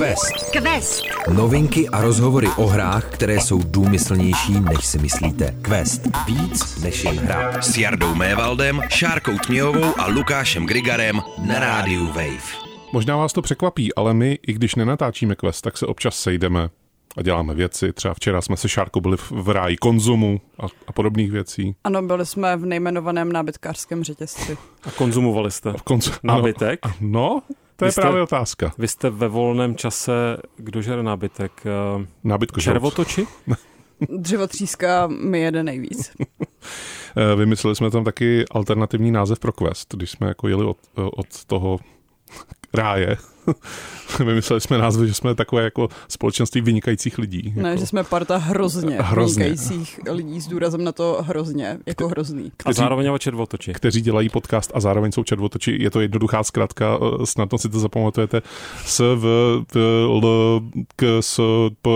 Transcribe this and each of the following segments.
Quest. Quest. Novinky a rozhovory o hrách, které jsou důmyslnější, než si myslíte. Quest. Víc než jen hra. S Jardou Mévaldem, Šárkou Tměhovou a Lukášem Grigarem na rádiu Wave. Možná vás to překvapí, ale my, i když nenatáčíme quest, tak se občas sejdeme a děláme věci. Třeba včera jsme se Šárkou byli v, ráji konzumu a, a podobných věcí. Ano, byli jsme v nejmenovaném nábytkářském řetězci. A konzumovali jste V konzu, nábytek? Ano, no, to je jste- právě otázka. Vy jste ve volném čase, kdo žere nábytek? eh, Nábytko Červotoči? Dřevotříska mi jede nejvíc. Eh, Vymysleli jsme tam taky alternativní název pro quest, když jsme jako jeli od, od toho ráje. Vymysleli jsme název, že jsme takové jako společenství vynikajících lidí. Ne, jako, že jsme parta hrozně, Hrozně. vynikajících lidí s důrazem na to hrozně, jako hrozný. A zároveň ale červotoči. kteří dělají podcast a zároveň jsou červotoči. Je to jednoduchá zkratka, eh, snadno si to zapamatujete. S, V, V, L, K, S, P,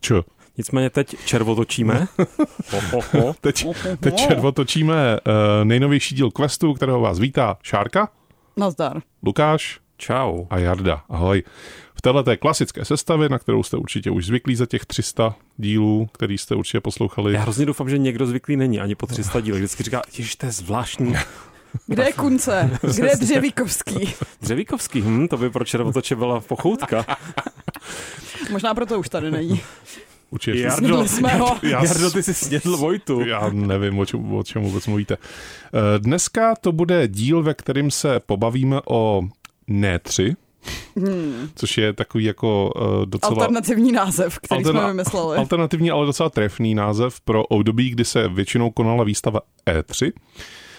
Č. Nicméně teď červotočíme. Ho, ho, ho. Teď, teď červotočíme uh, nejnovější díl Questu, kterého vás vítá Šárka, Nazdar. Lukáš Čau. a Jarda. Ahoj. V této klasické sestavě, na kterou jste určitě už zvyklí za těch 300 dílů, který jste určitě poslouchali. Já hrozně doufám, že někdo zvyklý není ani po 300 dílech. Vždycky říká, ježiš, to je zvláštní. Kde je Kunce? Kde je Dřevíkovský? Dřevíkovský, hm, to by pro červotoče byla pochoutka. Možná proto už tady není. Určitě. Jardo, jsme ho. Já, Jardo, ty jsi snědl Vojtu. já nevím, o čem, o čem vůbec mluvíte. Eh, Dneska to bude díl, ve kterým se pobavíme o N3, Hmm. což je takový jako uh, docela... Alternativní název, který Alterna- jsme vymysleli. Alternativní, ale docela trefný název pro období, kdy se většinou konala výstava E3,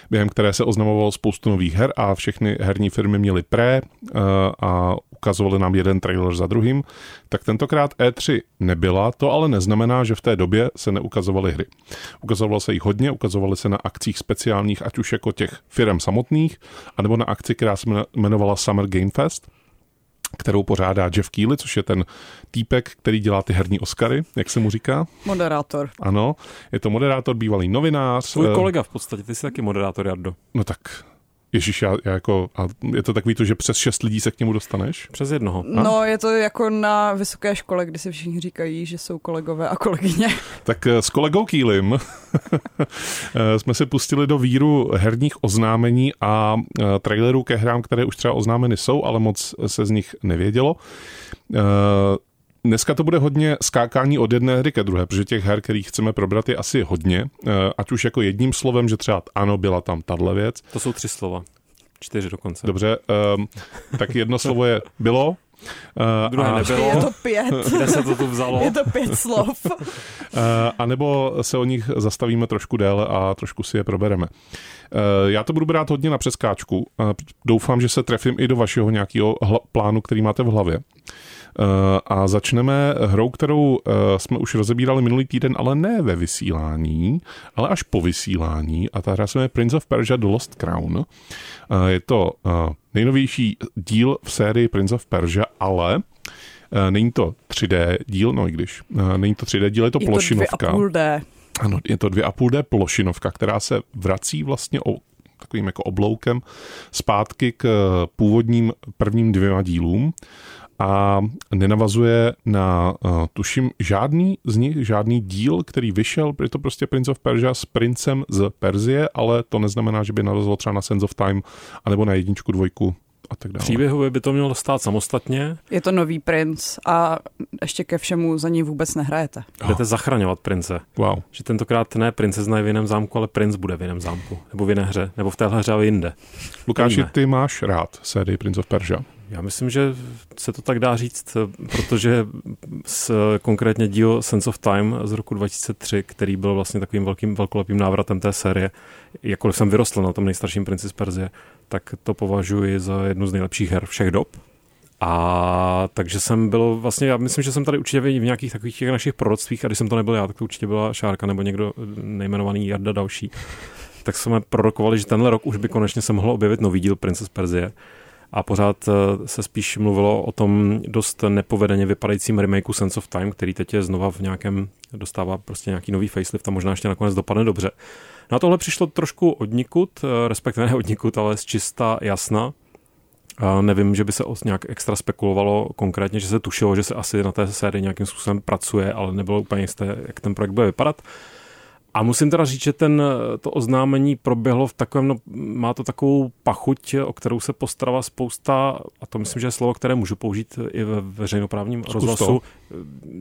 během které se oznamovalo spoustu nových her a všechny herní firmy měly pré uh, a ukazovali nám jeden trailer za druhým, tak tentokrát E3 nebyla, to ale neznamená, že v té době se neukazovaly hry. Ukazovalo se jich hodně, ukazovaly se na akcích speciálních, ať už jako těch firm samotných, anebo na akci, která se jmenovala Summer Game Fest, kterou pořádá Jeff Keighley, což je ten týpek, který dělá ty herní Oscary, jak se mu říká. Moderátor. Ano, je to moderátor, bývalý novinář. Tvůj eh, kolega v podstatě, ty jsi taky moderátor, Jardo. No tak, Ježíš, já, já jako, a je to takový to, že přes šest lidí se k němu dostaneš? Přes jednoho. No, je to jako na vysoké škole, kdy si všichni říkají, že jsou kolegové a kolegyně. Tak eh, s kolegou Kýlim eh, jsme se pustili do víru herních oznámení a eh, trailerů ke hrám, které už třeba oznámeny jsou, ale moc se z nich nevědělo. Dneska to bude hodně skákání od jedné hry ke druhé, protože těch her, kterých chceme probrat, je asi hodně. Eh, Ať už jako jedním slovem, že třeba ano, byla tam tahle věc. To jsou tři slova. Čtyři dokonce. Dobře, um, tak jedno slovo je bylo. Uh, Druhé a, nebylo. Je to pět. Kde se to tu vzalo? Je to pět slov. uh, a nebo se o nich zastavíme trošku déle a trošku si je probereme. Uh, já to budu brát hodně na přeskáčku. Uh, doufám, že se trefím i do vašeho nějakého hla- plánu, který máte v hlavě. Uh, a začneme hrou, kterou uh, jsme už rozebírali minulý týden, ale ne ve vysílání, ale až po vysílání. A ta hra se jmenuje Prince of Persia The Lost Crown. Uh, je to nejnovější díl v sérii Prince of Persia, ale není to 3D díl, no i když. Není to 3D díl, je to Je to dvě a plošinovka. půl D. Ano, je to 2,5D plošinovka, která se vrací vlastně o takovým jako obloukem zpátky k původním prvním dvěma dílům a nenavazuje na, uh, tuším, žádný z nich, žádný díl, který vyšel, je to prostě Prince of Persia s princem z Perzie, ale to neznamená, že by navazoval třeba na Sense of Time, anebo na jedničku, dvojku a tak dále. Příběhově by to mělo stát samostatně. Je to nový princ a ještě ke všemu za ní vůbec nehrajete. Jdete zachraňovat prince. Wow. Že tentokrát ne princezna je v jiném zámku, ale princ bude v jiném zámku. Nebo v jiné hře. Nebo v téhle hře, ale jinde. Lukáši, ty máš rád sérii Prince of Persia. Já myslím, že se to tak dá říct, protože s, konkrétně díl Sense of Time z roku 2003, který byl vlastně takovým velkým velkolepým návratem té série, jakkoliv jsem vyrostl na tom nejstarším princi z Perzie, tak to považuji za jednu z nejlepších her všech dob. A takže jsem byl vlastně, já myslím, že jsem tady určitě v nějakých takových těch našich proroctvích, a když jsem to nebyl já, tak to určitě byla Šárka nebo někdo nejmenovaný Jarda další. Tak jsme prorokovali, že tenhle rok už by konečně se mohlo objevit nový díl Princess Perzie. A pořád eh, se spíš mluvilo o tom dost nepovedeně vypadajícím remakeu Sense of Time, který teď je znova v nějakém, dostává prostě nějaký nový facelift a možná ještě nakonec dopadne dobře. No a tohle přišlo trošku odnikud, eh, respektive ne odnikud, ale z čista jasna. Nevím, že by se nějak extra spekulovalo konkrétně, že se tušilo, že se asi na té sérii nějakým způsobem pracuje, ale nebylo úplně jisté, jak ten projekt bude vypadat. A musím teda říct, že ten, to oznámení proběhlo v takovém, no, má to takovou pachuť, o kterou se postarala spousta, a to myslím, že je slovo, které můžu použít i ve veřejnoprávním Zkus rozhlasu, to.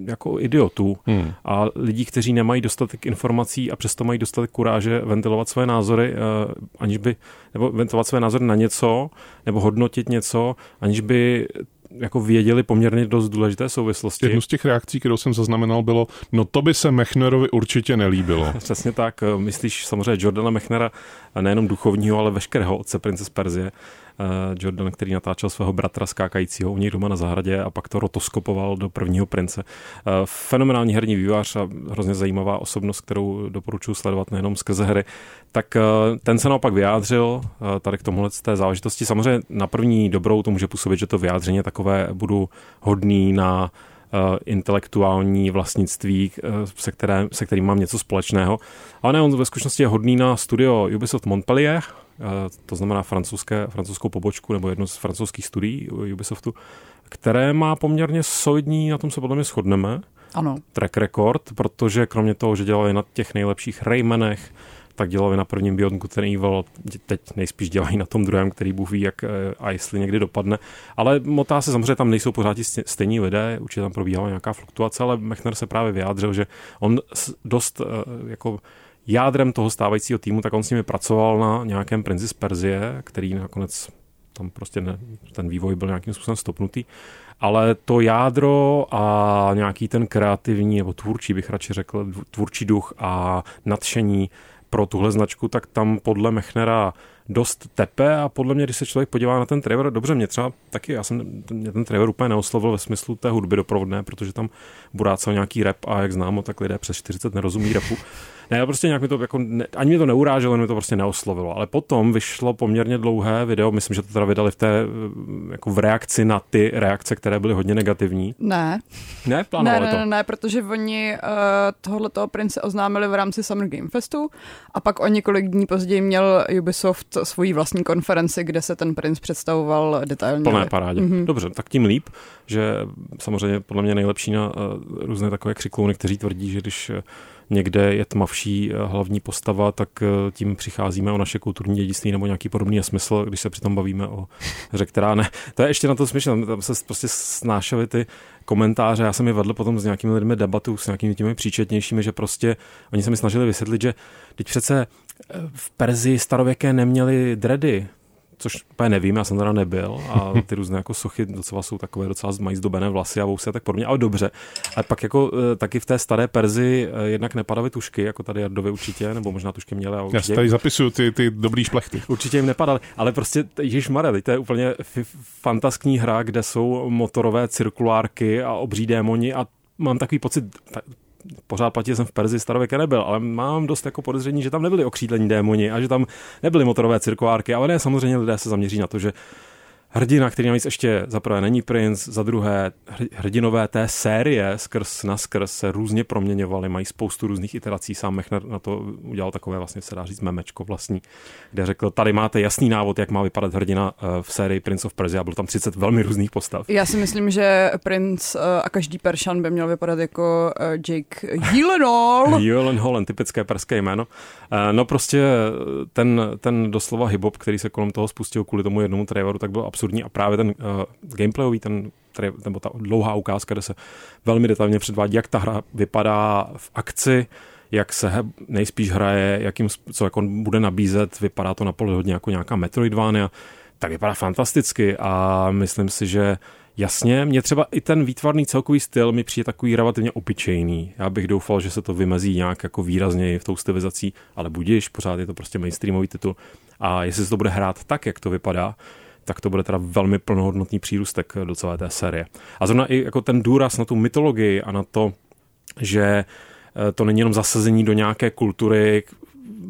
jako idiotů hmm. a lidí, kteří nemají dostatek informací a přesto mají dostatek kuráže ventilovat své názory, eh, aniž by, nebo ventilovat své názory na něco, nebo hodnotit něco, aniž by jako věděli poměrně dost důležité souvislosti. Jednu z těch reakcí, kterou jsem zaznamenal, bylo, no to by se Mechnerovi určitě nelíbilo. Přesně tak. Myslíš samozřejmě Jordana Mechnera, nejenom duchovního, ale veškerého otce Prince Perzie. Eh, Jordan, který natáčel svého bratra skákajícího u něj doma na zahradě a pak to rotoskopoval do prvního prince. Eh, fenomenální herní vývář a hrozně zajímavá osobnost, kterou doporučuji sledovat nejenom skrze hry. Tak eh, ten se naopak vyjádřil tady k tomuhle z té záležitosti. Samozřejmě na první dobrou to může působit, že to vyjádření takové budu hodný na intelektuální vlastnictví, se, které, se kterým mám něco společného. Ale ne, on ve skutečnosti je hodný na studio Ubisoft Montpellier, to znamená francouzské, francouzskou pobočku nebo jedno z francouzských studií Ubisoftu, které má poměrně solidní, na tom se podle mě shodneme, ano. track record, protože kromě toho, že dělali na těch nejlepších Raymanech, tak dělali na prvním Beyond Good and Evil, teď nejspíš dělají na tom druhém, který Bůh ví, jak eh, a jestli někdy dopadne. Ale motá se samozřejmě tam nejsou pořád stejní lidé, určitě tam probíhala nějaká fluktuace, ale Mechner se právě vyjádřil, že on dost eh, jako jádrem toho stávajícího týmu, tak on s nimi pracoval na nějakém Princi z Perzie, který nakonec tam prostě ne, ten vývoj byl nějakým způsobem stopnutý. Ale to jádro a nějaký ten kreativní nebo tvůrčí, bych radši řekl, tvůrčí duch a nadšení pro tuhle značku, tak tam podle Mechnera dost tepe a podle mě, když se člověk podívá na ten trailer, dobře, mě třeba taky, já jsem mě ten trailer úplně neoslovil ve smyslu té hudby doprovodné, protože tam burácel nějaký rap a jak známo, tak lidé přes 40 nerozumí rapu. Ne, prostě nějak mi to jako, ne, ani mi to neuráželo, mi to prostě neoslovilo. Ale potom vyšlo poměrně dlouhé video, myslím, že to teda vydali v té, jako v reakci na ty reakce, které byly hodně negativní. Ne. Ne, plánovali ne, to? Ne, ne, protože oni uh, tohoto prince oznámili v rámci Summer Game Festu a pak o několik dní později měl Ubisoft svoji vlastní konferenci, kde se ten princ představoval detailně. Plné parádě. Mm-hmm. Dobře, tak tím líp, že samozřejmě podle mě nejlepší na uh, různé takové křiklouny, kteří tvrdí, že když uh, někde je tmavší eh, hlavní postava, tak eh, tím přicházíme o naše kulturní dědictví nebo nějaký podobný smysl, když se přitom bavíme o hře, která ne. To je ještě na to směšné, tam se prostě snášely ty komentáře, já jsem je vedl potom s nějakými lidmi debatu, s nějakými těmi příčetnějšími, že prostě oni se mi snažili vysvětlit, že teď přece eh, v Perzii starověké neměli dredy, což úplně nevím, já jsem teda nebyl a ty různé jako sochy docela jsou takové docela mají zdobené vlasy a vousy a tak podobně, ale dobře. A pak jako eh, taky v té staré Perzi eh, jednak nepadaly tušky, jako tady Jardovi určitě, nebo možná tušky měly. Já si tady zapisuju ty, ty dobrý šplechty. Určitě jim nepadaly, ale prostě Ježíš Mare, to je úplně fantaskní hra, kde jsou motorové cirkulárky a obří démoni a mám takový pocit, pořád platí, že jsem v Perzi starověké nebyl, ale mám dost jako podezření, že tam nebyli okřídlení démoni a že tam nebyly motorové cirkulárky, ale ne, samozřejmě lidé se zaměří na to, že hrdina, který navíc ještě za prvé není princ, za druhé hrdinové té série skrz na skrz se různě proměňovaly, mají spoustu různých iterací. Sám Mechner na to udělal takové vlastně se dá říct memečko vlastní, kde řekl, tady máte jasný návod, jak má vypadat hrdina eh, v sérii Prince of Persia, bylo tam 30 velmi různých postav. Já si myslím, že princ eh, a každý Peršan by měl vypadat jako eh, Jake Gyllenhaal. Gyllenhaal, typické perské jméno. No prostě ten, ten doslova hip který se kolem toho spustil kvůli tomu jednomu traileru, tak byl absurdní a právě ten uh, gameplayový, ten, nebo ta dlouhá ukázka, kde se velmi detailně předvádí, jak ta hra vypadá v akci, jak se he, nejspíš hraje, jakým, co jako bude nabízet, vypadá to na hodně jako nějaká Metroidvania, tak vypadá fantasticky a myslím si, že Jasně, mě třeba i ten výtvarný celkový styl mi přijde takový relativně obyčejný. Já bych doufal, že se to vymezí nějak jako výrazněji v tou stylizací, ale budíš, pořád je to prostě mainstreamový titul. A jestli se to bude hrát tak, jak to vypadá, tak to bude teda velmi plnohodnotný přírůstek do celé té série. A zrovna i jako ten důraz na tu mytologii a na to, že eh, to není jenom zasazení do nějaké kultury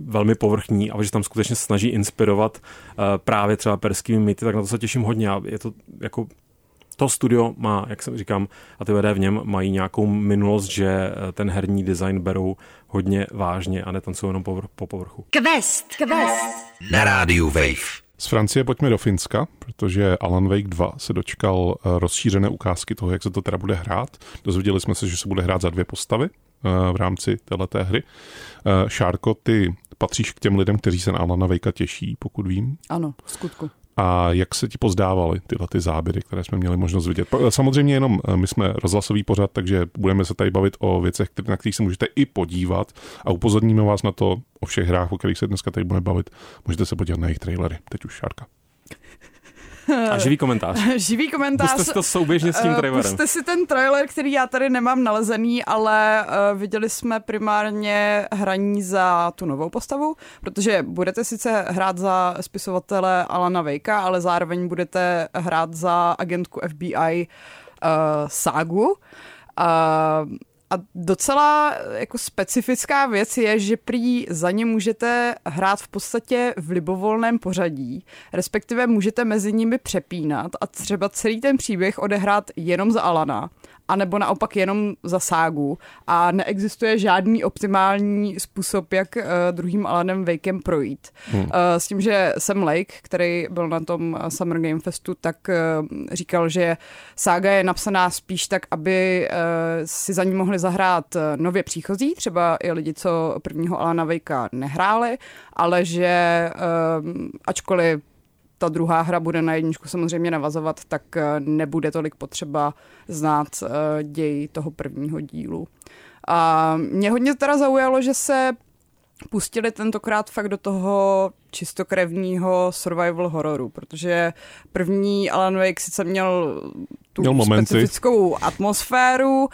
velmi povrchní, ale že tam skutečně snaží inspirovat eh, právě třeba perskými mýty, tak na to se těším hodně. A je to jako to studio má, jak jsem říkám, a ty lidé v něm mají nějakou minulost, že eh, ten herní design berou hodně vážně a netancují jenom po, po povrchu. Quest! Quest! Na rádiu Wave. Z Francie pojďme do Finska, protože Alan Wake 2 se dočkal eh, rozšířené ukázky toho, jak se to teda bude hrát. Dozvěděli jsme se, že se bude hrát za dvě postavy eh, v rámci této hry. Eh, Šárko, ty patříš k těm lidem, kteří se na Alana Wakea těší, pokud vím. Ano, v skutku. A jak se ti pozdávaly tyhle ty záběry, které jsme měli možnost vidět? Samozřejmě jenom my jsme rozhlasový pořad, takže budeme se tady bavit o věcech, na kterých se můžete i podívat a upozorníme vás na to o všech hrách, o kterých se dneska tady budeme bavit. Můžete se podívat na jejich trailery. Teď už Šárka. A živý komentář. živý komentář. Puste si to souběžně s tím uh, trailerem. Puste si ten trailer, který já tady nemám nalezený, ale uh, viděli jsme primárně hraní za tu novou postavu, protože budete sice hrát za spisovatele Alana Vejka, ale zároveň budete hrát za agentku FBI uh, Ságu. Uh, a docela jako specifická věc je, že prý za ně můžete hrát v podstatě v libovolném pořadí, respektive můžete mezi nimi přepínat a třeba celý ten příběh odehrát jenom za Alana anebo naopak jenom za ságu a neexistuje žádný optimální způsob, jak uh, druhým Alanem Wakem projít. Hmm. Uh, s tím, že Sam Lake, který byl na tom Summer Game Festu, tak uh, říkal, že sága je napsaná spíš tak, aby uh, si za ní mohli zahrát nově příchozí, třeba i lidi, co prvního Alana Wakea nehráli, ale že uh, ačkoliv ta druhá hra bude na jedničku samozřejmě navazovat, tak eh, nebude tolik potřeba znát eh, děj toho prvního dílu. A mě hodně teda zaujalo, že se pustili tentokrát fakt do toho čistokrevního survival hororu, protože první Alan Wake sice měl tu měl specifickou atmosféru, uh,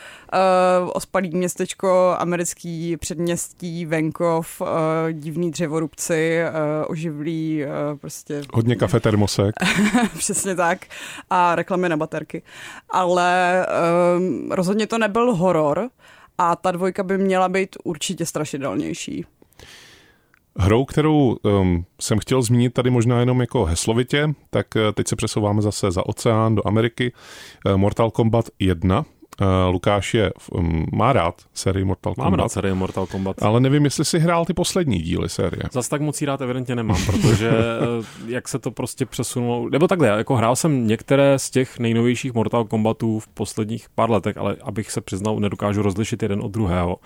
ospalý městečko, americký předměstí, venkov, uh, divní dřevorubci, uh, oživlý uh, prostě... Hodně kafe termosek. Přesně tak. A reklamy na baterky. Ale uh, rozhodně to nebyl horor a ta dvojka by měla být určitě strašidelnější. Hrou, kterou um, jsem chtěl zmínit tady možná jenom jako heslovitě, tak uh, teď se přesouváme zase za oceán do Ameriky. Uh, Mortal Kombat 1. Uh, Lukáš je, um, má rád sérii Mortal Kombat. Mám rád sérii Mortal Kombat. Ale nevím, jestli si hrál ty poslední díly série. Zas tak moc rád evidentně nemám, protože jak se to prostě přesunulo, nebo takhle, jako hrál jsem některé z těch nejnovějších Mortal Kombatů v posledních pár letech, ale abych se přiznal, nedokážu rozlišit jeden od druhého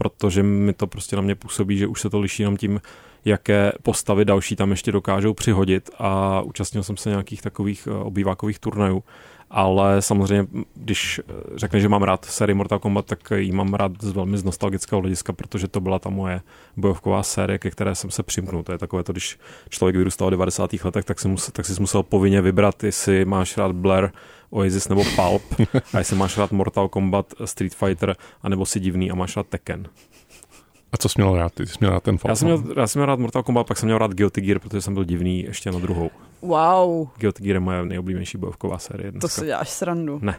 protože mi to prostě na mě působí, že už se to liší jenom tím, jaké postavy další tam ještě dokážou přihodit a účastnil jsem se nějakých takových eh, obývákových turnajů, ale samozřejmě, když eh, řekne, že mám rád sérii Mortal Kombat, tak ji mám rád z velmi z nostalgického hlediska, protože to byla ta moje bojovková série, ke které jsem se přimknul. To je takové to, když člověk vyrůstal v 90. letech, tak si, musel, tak si musel povinně vybrat, jestli máš rád Blair, Oasis nebo Pulp, a jestli máš rád Mortal Kombat, Street Fighter, anebo si divný a máš rád Tekken. A co jsi měl rád? Ty jsi měl rád ten Falcon? Já jsem měl, já jsem měl rád Mortal Kombat, pak jsem měl rád Guilty Gear, protože jsem byl divný ještě na druhou. Wow. Guilty Gear je moje nejoblíbenější bojovková série. Dneska. To si děláš srandu. Ne.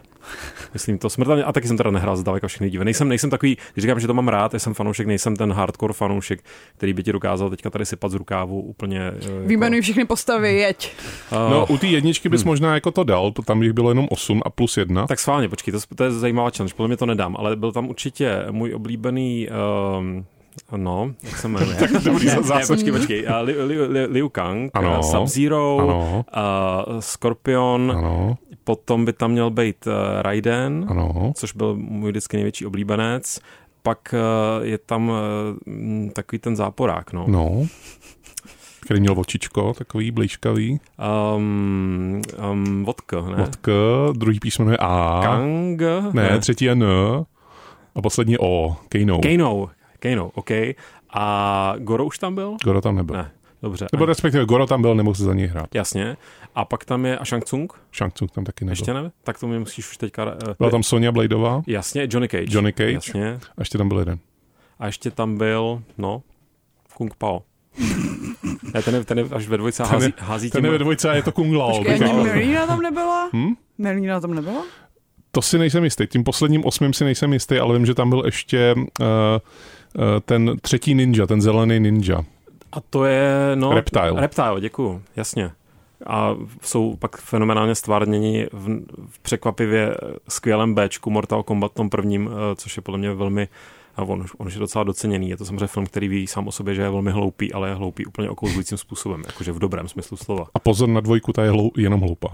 Myslím to smrtelně. A taky jsem teda nehrál zdaleka všechny divy. Nejsem, nejsem takový, když říkám, že to mám rád, jsem fanoušek, nejsem ten hardcore fanoušek, který by ti dokázal teďka tady sypat z rukávu úplně. Jako... Výjmenuj všechny postavy, jeď. Uh, no, u té jedničky bys hmm. možná jako to dal, to tam jich bylo jenom 8 a plus 1. Tak schválně, počkej, to, to je zajímavá challenge, podle mě to nedám, ale byl tam určitě můj oblíbený um, No, jak se jmenuje? tak dobrý ne, počkej, počkej. Uh, Liu, Liu, Liu, Liu Kang, ano, uh, Sub-Zero, ano. Uh, Scorpion, ano. potom by tam měl být uh, Raiden, ano. což byl můj vždycky největší oblíbenec. Pak uh, je tam uh, takový ten záporák, no. No který měl očičko, takový blížkavý. Um, um, vodka, ne? Vodka, druhý písmeno je A. Kang? Ne, ne. třetí je N. A poslední O. Kano. Kano. Kano, OK. A Goro už tam byl? Goro tam nebyl. Ne, dobře. Nebo respektive Goro tam byl, nemohl se za něj hrát. Jasně. A pak tam je a Shang Tsung? Shang Tsung tam taky nebyl. Ještě ne? Tak to mi musíš už teďka... Uh, Byla tam Sonia Bladeová. Jasně, Johnny Cage. Johnny Cage. Jasně. A ještě tam byl jeden. A ještě tam byl, no, Kung Pao. ne, ten je, ten je až ve dvojce hází, ten je, hází Ten je ve dvojce a je to Kung Lao. Počkej, ani Melina tam nebyla? Hm? Melina tam nebyla? To si nejsem jistý. Tím posledním osmým si nejsem jistý, ale vím, že tam byl ještě uh, ten třetí ninja, ten zelený ninja. A to je, no... Reptile. Reptile, děkuju, jasně. A jsou pak fenomenálně stvárněni v, v překvapivě skvělém Bčku Mortal Kombat tom prvním, uh, což je podle mě velmi A on, on je docela doceněný. Je to samozřejmě film, který ví sám o sobě, že je velmi hloupý, ale je hloupý úplně okouzlujícím způsobem, jakože v dobrém smyslu slova. A pozor na dvojku, ta je hlou, jenom hloupá.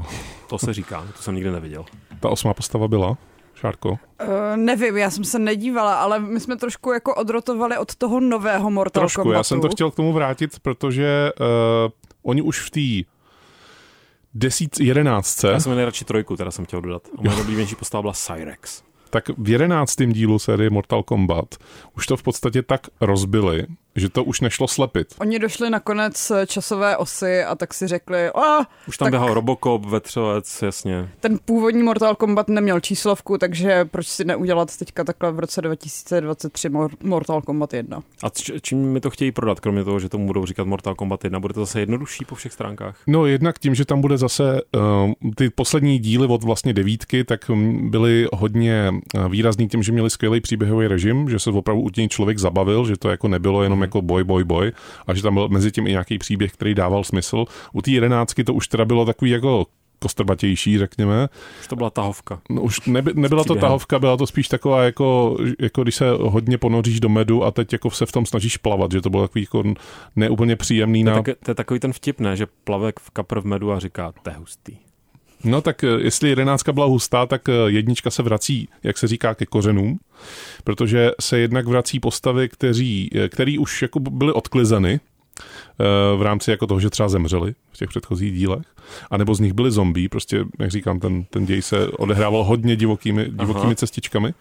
To se říká, to jsem nikdy neviděl. Ta osmá postava byla? Šárko? Uh, nevím, já jsem se nedívala, ale my jsme trošku jako odrotovali od toho nového Mortal trošku, Kombatu. já jsem to chtěl k tomu vrátit, protože uh, oni už v té desít, jedenáctce... Já jsem nejradši trojku, teda jsem chtěl dodat. A moje oblíbenější postava byla Cyrex tak v jedenáctém dílu série Mortal Kombat už to v podstatě tak rozbili, že to už nešlo slepit. Oni došli na konec časové osy a tak si řekli, a už tam tak běhal Robocop, vetřelec, jasně. Ten původní Mortal Kombat neměl číslovku, takže proč si neudělat teďka takhle v roce 2023 Mortal Kombat 1? A čím mi to chtějí prodat, kromě toho, že tomu budou říkat Mortal Kombat 1? Bude to zase jednodušší po všech stránkách? No jednak tím, že tam bude zase uh, ty poslední díly od vlastně devítky, tak byly hodně uh, výrazný tím, že měli skvělý příběhový režim, že se opravdu u člověk zabavil, že to jako nebylo jenom jako boj, boj, boj a že tam byl mezi tím i nějaký příběh, který dával smysl. U té jedenáctky to už teda bylo takový jako kostrbatější, řekněme. Už to byla tahovka. No, už neby, nebyla to tahovka, byla to spíš taková, jako, jako když se hodně ponoříš do medu a teď jako se v tom snažíš plavat, že to bylo takový jako neúplně příjemný. To, je, tak, to je takový ten vtip, ne? že plavek v kapr v medu a říká, to je hustý. No tak eh, jestli jedenáctka byla hustá, tak eh, jednička se vrací, jak se říká, ke kořenům, protože se jednak vrací postavy, kteří, eh, který už jako byly odklizeny v rámci jako toho, že třeba zemřeli v těch předchozích dílech, anebo z nich byli zombí, prostě, jak říkám, ten, ten děj se odehrával hodně divokými, divokými cestičkami.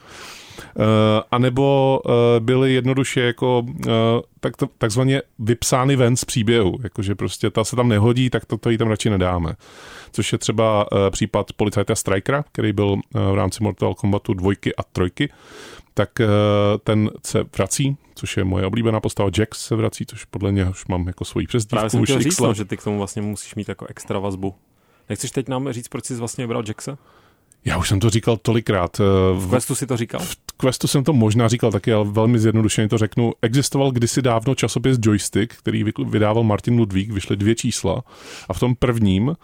Uh, anebo uh, byly jednoduše jako uh, tak, takzvaně vypsány ven z příběhu, jakože prostě ta se tam nehodí, tak to, to jí tam radši nedáme. Což je třeba případ policajta Strikera, který byl v rámci Mortal Kombatu dvojky a trojky, tak ten se vrací, což je moje oblíbená postava. Jax se vrací, což podle něj už mám jako svoji přezdívku. Právě jsem chtěl říct, no, že ty k tomu vlastně musíš mít jako extra vazbu. Nechceš teď nám říct, proč jsi vlastně vybral Jaxa? Já už jsem to říkal tolikrát. V Questu si to říkal? V Questu jsem to možná říkal taky, ale velmi zjednodušeně to řeknu. Existoval kdysi dávno časopis Joystick, který vydával Martin Ludvík, vyšly dvě čísla a v tom prvním uh,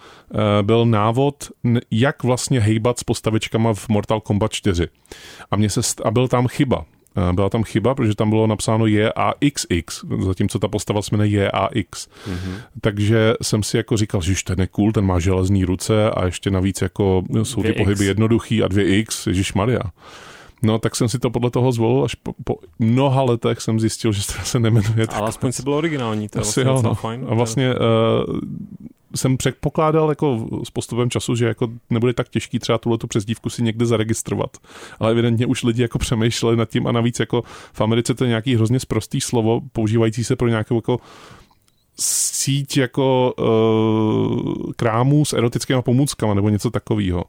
byl návod, jak vlastně hejbat s postavičkama v Mortal Kombat 4. A, mě se, a byl tam chyba. Eh, byla tam chyba, protože tam bylo napsáno JAXX, zatímco ta postava se jmenuje JAX. Mm-hmm. Takže jsem si jako říkal, že ten je cool, ten má železný ruce a ještě navíc jako jsou ty pohyby jednoduchý a 2X, Ježíš Maria. No, tak jsem si to podle toho zvolil, až po, po mnoha letech jsem zjistil, že se nemenuje tak. Ale aspoň si bylo originální, to je vlastně jo, no. fajn. A vlastně uh, jsem předpokládal jako s postupem času, že jako nebude tak těžký třeba tuhle tu přezdívku si někde zaregistrovat. Ale evidentně už lidi jako přemýšleli nad tím a navíc jako v Americe to je nějaký hrozně sprostý slovo, používající se pro nějakou jako síť jako uh, krámů s erotickými pomůckami nebo něco takového.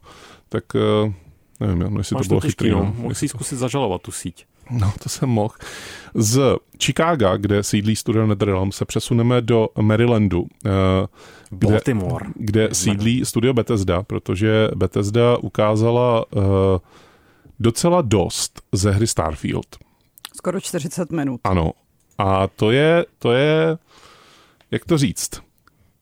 Tak uh, nevím, no, jestli Máš to bylo chytrý. No. no. Musíš zkusit zažalovat tu síť. No, to jsem mohl. Z Chicaga, kde sídlí studio NetherRealm, se přesuneme do Marylandu, eh, kde, Baltimore. kde sídlí studio Bethesda, protože Bethesda ukázala uh, docela dost ze hry Starfield. Skoro 40 minut. Ano. A to je, to je, jak to říct,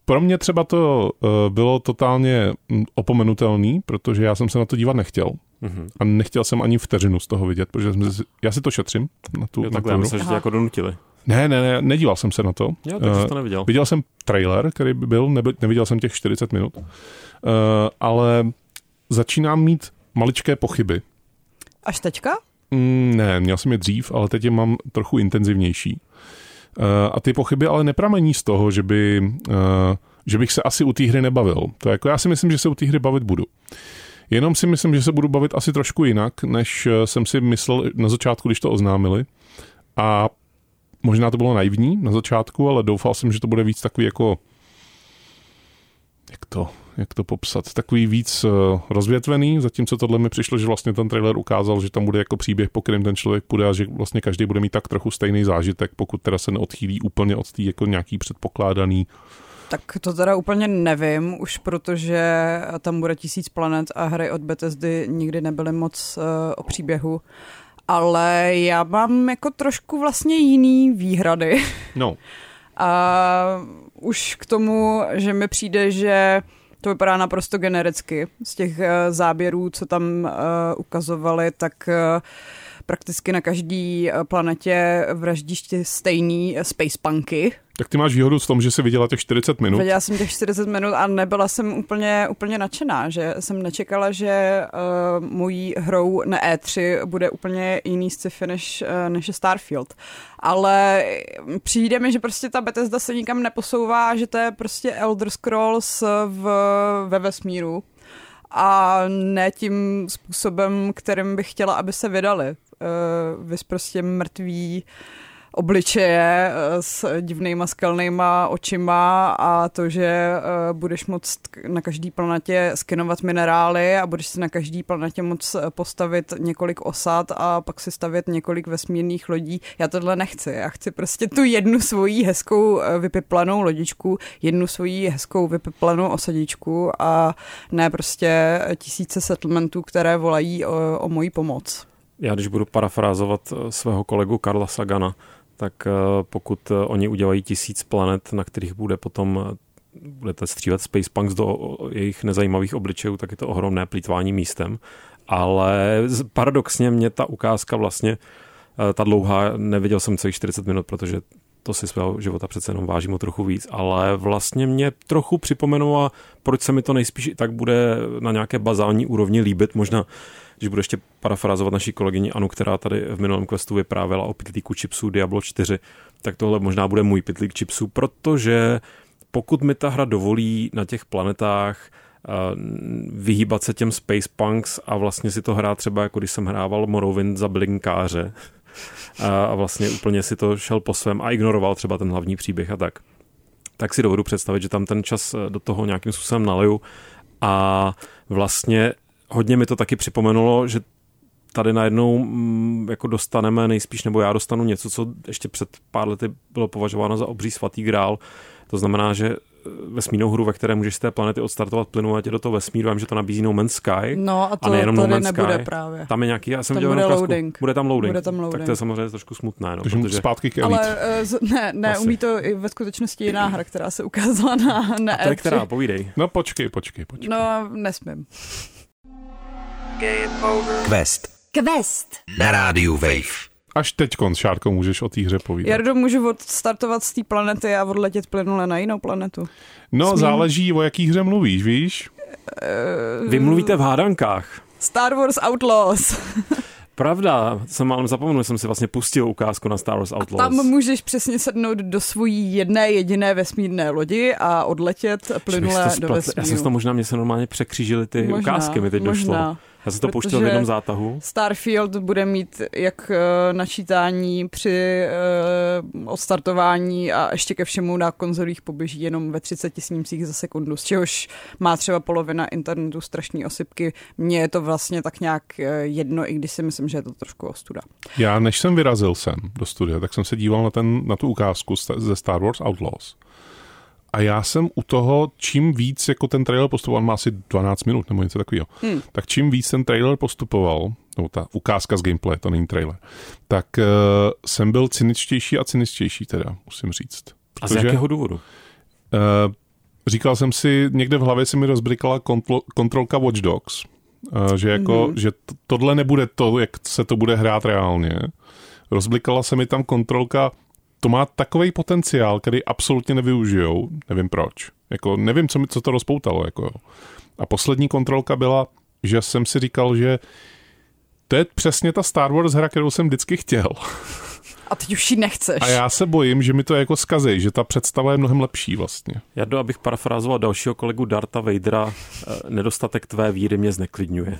pro mě třeba to uh, bylo totálně hm, opomenutelný, protože já jsem se na to dívat nechtěl. Mm-hmm. A nechtěl jsem ani vteřinu z toho vidět, protože jsem, já si to šetřím. Na tu, jo, takhle, na myslím, že tě jako donutili. Ne, ne, ne, nedíval jsem se na to. Jo, takže uh, to neviděl. Viděl jsem trailer, který by byl, neby, neviděl jsem těch 40 minut, uh, ale začínám mít maličké pochyby. Až teďka? Mm, ne, měl jsem je dřív, ale teď je mám trochu intenzivnější. Uh, a ty pochyby ale nepramení z toho, že, by, uh, že bych se asi u té hry nebavil. To jako já si myslím, že se u té hry bavit budu. Jenom si myslím, že se budu bavit asi trošku jinak, než jsem si myslel na začátku, když to oznámili. A možná to bylo naivní na začátku, ale doufal jsem, že to bude víc takový jako jak to, jak to popsat, takový víc uh, rozvětvený, zatímco tohle mi přišlo, že vlastně ten trailer ukázal, že tam bude jako příběh, po kterém ten člověk půjde a že vlastně každý bude mít tak trochu stejný zážitek, pokud teda se neodchýlí úplně od té jako nějaký předpokládaný. Tak to teda úplně nevím, už protože tam bude tisíc planet a hry od Bethesdy nikdy nebyly moc uh, o příběhu ale já mám jako trošku vlastně jiný výhrady. No. A už k tomu, že mi přijde, že to vypadá naprosto genericky. Z těch uh, záběrů, co tam uh, ukazovali, tak uh, prakticky na každý planetě vraždíš ty stejný space punky, tak ty máš výhodu v tom, že jsi viděla těch 40 minut. Viděla jsem těch 40 minut a nebyla jsem úplně, úplně nadšená, že jsem nečekala, že uh, mojí hrou na E3 bude úplně jiný sci-fi než, uh, než je Starfield. Ale přijde mi, že prostě ta Bethesda se nikam neposouvá, že to je prostě Elder Scrolls v, ve vesmíru a ne tím způsobem, kterým bych chtěla, aby se vydali. Uh, vys prostě mrtví uh, obličeje eh, s divnýma skelnýma očima a to, že eh, budeš moct na každý planetě skenovat minerály a budeš si na každý planetě moc postavit několik osad a pak si stavět několik vesmírných lodí. Já tohle nechci. Já chci prostě tu jednu svoji hezkou vypiplanou lodičku, jednu svoji hezkou vypiplanou osadičku a ne prostě tisíce settlementů, které volají o, o moji pomoc. Já když budu parafrázovat svého kolegu Karla Sagana, tak eh, pokud eh, oni udělají tisíc planet, na kterých bude potom eh, budete Space Punks do jejich nezajímavých obličejů, tak je to ohromné plítvání místem. Ale paradoxně mě ta ukázka vlastně, ta dlouhá, neviděl jsem celých 40 minut, protože to si svého života přece jenom vážím o trochu víc, ale vlastně mě trochu připomenula, proč se mi to nejspíš i tak bude na nějaké bazální úrovni líbit, možná když budu ještě parafrazovat naší kolegyni Anu, která tady v minulém questu vyprávěla o pitlíku chipsů Diablo 4, tak tohle možná bude můj pitlík chipsů, protože pokud mi ta hra dovolí na těch planetách eh, vyhýbat se těm space punks a vlastně si to hrát třeba jako když jsem hrával Morrowind za blinkáře a vlastně úplně si to šel po svém a ignoroval třeba ten hlavní příběh a tak tak si dovedu představit, že tam ten čas do toho nějakým způsobem naleju a vlastně hodně mi to taky připomenulo, že tady najednou mm, jako dostaneme nejspíš, nebo já dostanu něco, co ještě před pár lety bylo považováno za obří svatý grál. To znamená, že vesmírnou hru, ve které můžeš z té planety odstartovat plynule do toho vesmíru, vím, že to nabízí No Man's Sky. No a to a nejenom tady no Man's nebude Sky. právě. Tam je nějaký, já jsem tam bude loading. Bude tam loading. Bude tam loading. Tak to je samozřejmě trošku smutné. No, Takže protože... zpátky k Elite. Ale uh, ne, ne Asi. umí to i ve skutečnosti jiná hra, která se ukázala na, na a to je která, povídej. No počkej, počkej, počkej. No, nesmím. Quest. Quest. Na rádiu Wave. Až teď, Šárko, můžeš o té hře povídat. Jardo, můžu odstartovat z té planety a odletět plynule na jinou planetu? No, Smím? záleží, o jaký hře mluvíš, víš? Uh, Vy mluvíte v hádankách. Star Wars Outlaws. Pravda, jsem málem zapomněl, jsem si vlastně pustil ukázku na Star Wars Outlaws. A tam můžeš přesně sednout do svojí jedné jediné vesmírné lodi a odletět plynule do vesmíru. Já jsem to možná, mě se normálně překřížili ty možná, ukázky, mi teď možná. došlo. Já jsem to pouštěl v jednom zátahu. Starfield bude mít jak uh, načítání při uh, odstartování a ještě ke všemu na konzolích poběží jenom ve 30 snímcích za sekundu, z čehož má třeba polovina internetu strašné osypky. Mně je to vlastně tak nějak uh, jedno, i když si myslím, že je to trošku ostuda. Já než jsem vyrazil sem do studia, tak jsem se díval na, ten, na tu ukázku ze Star Wars Outlaws. A já jsem u toho, čím víc jako ten trailer postupoval, má asi 12 minut nebo něco takového, hmm. tak čím víc ten trailer postupoval, nebo ta ukázka z gameplay, to není trailer, tak uh, jsem byl cyničtější a cyničtější teda, musím říct. Protože, a z jakého důvodu? Uh, říkal jsem si, někde v hlavě se mi rozbrikala kontrol, kontrolka Watch Dogs, uh, že jako, mm-hmm. že to, tohle nebude to, jak se to bude hrát reálně. Rozblikala se mi tam kontrolka to má takový potenciál, který absolutně nevyužijou, nevím proč. Jako, nevím, co, mi, co to rozpoutalo. Jako. A poslední kontrolka byla, že jsem si říkal, že to je přesně ta Star Wars hra, kterou jsem vždycky chtěl. A teď už ji nechceš. A já se bojím, že mi to jako skazí, že ta představa je mnohem lepší vlastně. do, abych parafrázoval dalšího kolegu Darta Vadera, eh, nedostatek tvé víry mě zneklidňuje.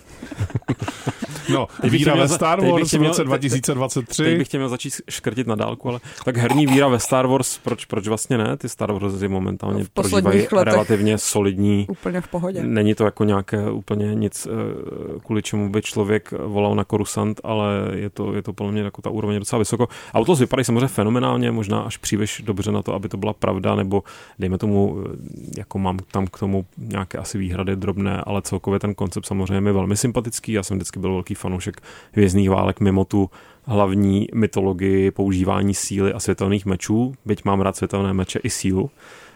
No, víra ve Star Wars v roce 2023. Teď bych tě měl začít škrtit na dálku, ale tak herní víra ve Star Wars, proč, proč vlastně ne? Ty Star Wars momentálně prožívají relativně solidní. Úplně v pohodě. Není to jako nějaké úplně nic, eh, kvůli čemu by člověk volal na korusant, ale je to, je to podle mě jako ta úroveň docela vysoko. Autos vypadají samozřejmě fenomenálně, možná až příliš dobře na to, aby to byla pravda, nebo dejme tomu, eh, jako mám tam k tomu nějaké asi výhrady drobné, ale celkově ten koncept samozřejmě je velmi sympatický. Já jsem vždycky byl velký fanoušek Hvězdných válek mimo tu hlavní mytologii používání síly a světelných mečů, byť mám rád světelné meče i sílu.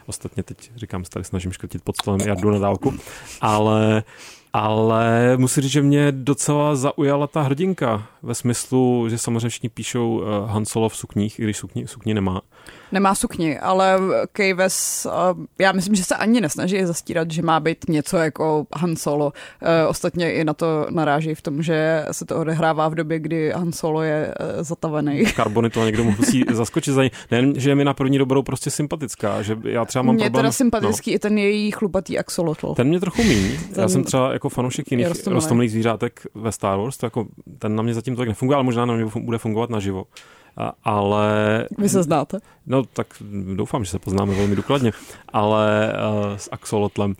Ostatně teď říkám, se tady snažím škrtit pod stolem jardu na dálku. Ale Ale musím říct, že mě docela zaujala ta hrdinka ve smyslu, že samozřejmě všichni píšou uh, Han Solo v sukních, i když sukni, sukni nemá. Nemá sukni, ale Kay West, uh, já myslím, že se ani nesnaží zastírat, že má být něco jako Han Solo. Uh, ostatně i na to naráží v tom, že se to odehrává v době, kdy Han Solo je uh, zatavený. Karbony to někdo musí zaskočit za ní. Nejen, že je mi na první dobrou prostě sympatická, že já třeba mám Mě problém... teda sympatický no. i ten její chlupatý axolotl. Ten mě trochu míní. Ten... Já jsem třeba jako fanoušek jiných rostomilých zvířátek ve Star Wars, to jako, ten na mě zatím tak nefunguje, ale možná na mě bude fungovat naživo. Ale... Vy se znáte? No, tak doufám, že se poznáme velmi důkladně, ale uh, s axolotlem.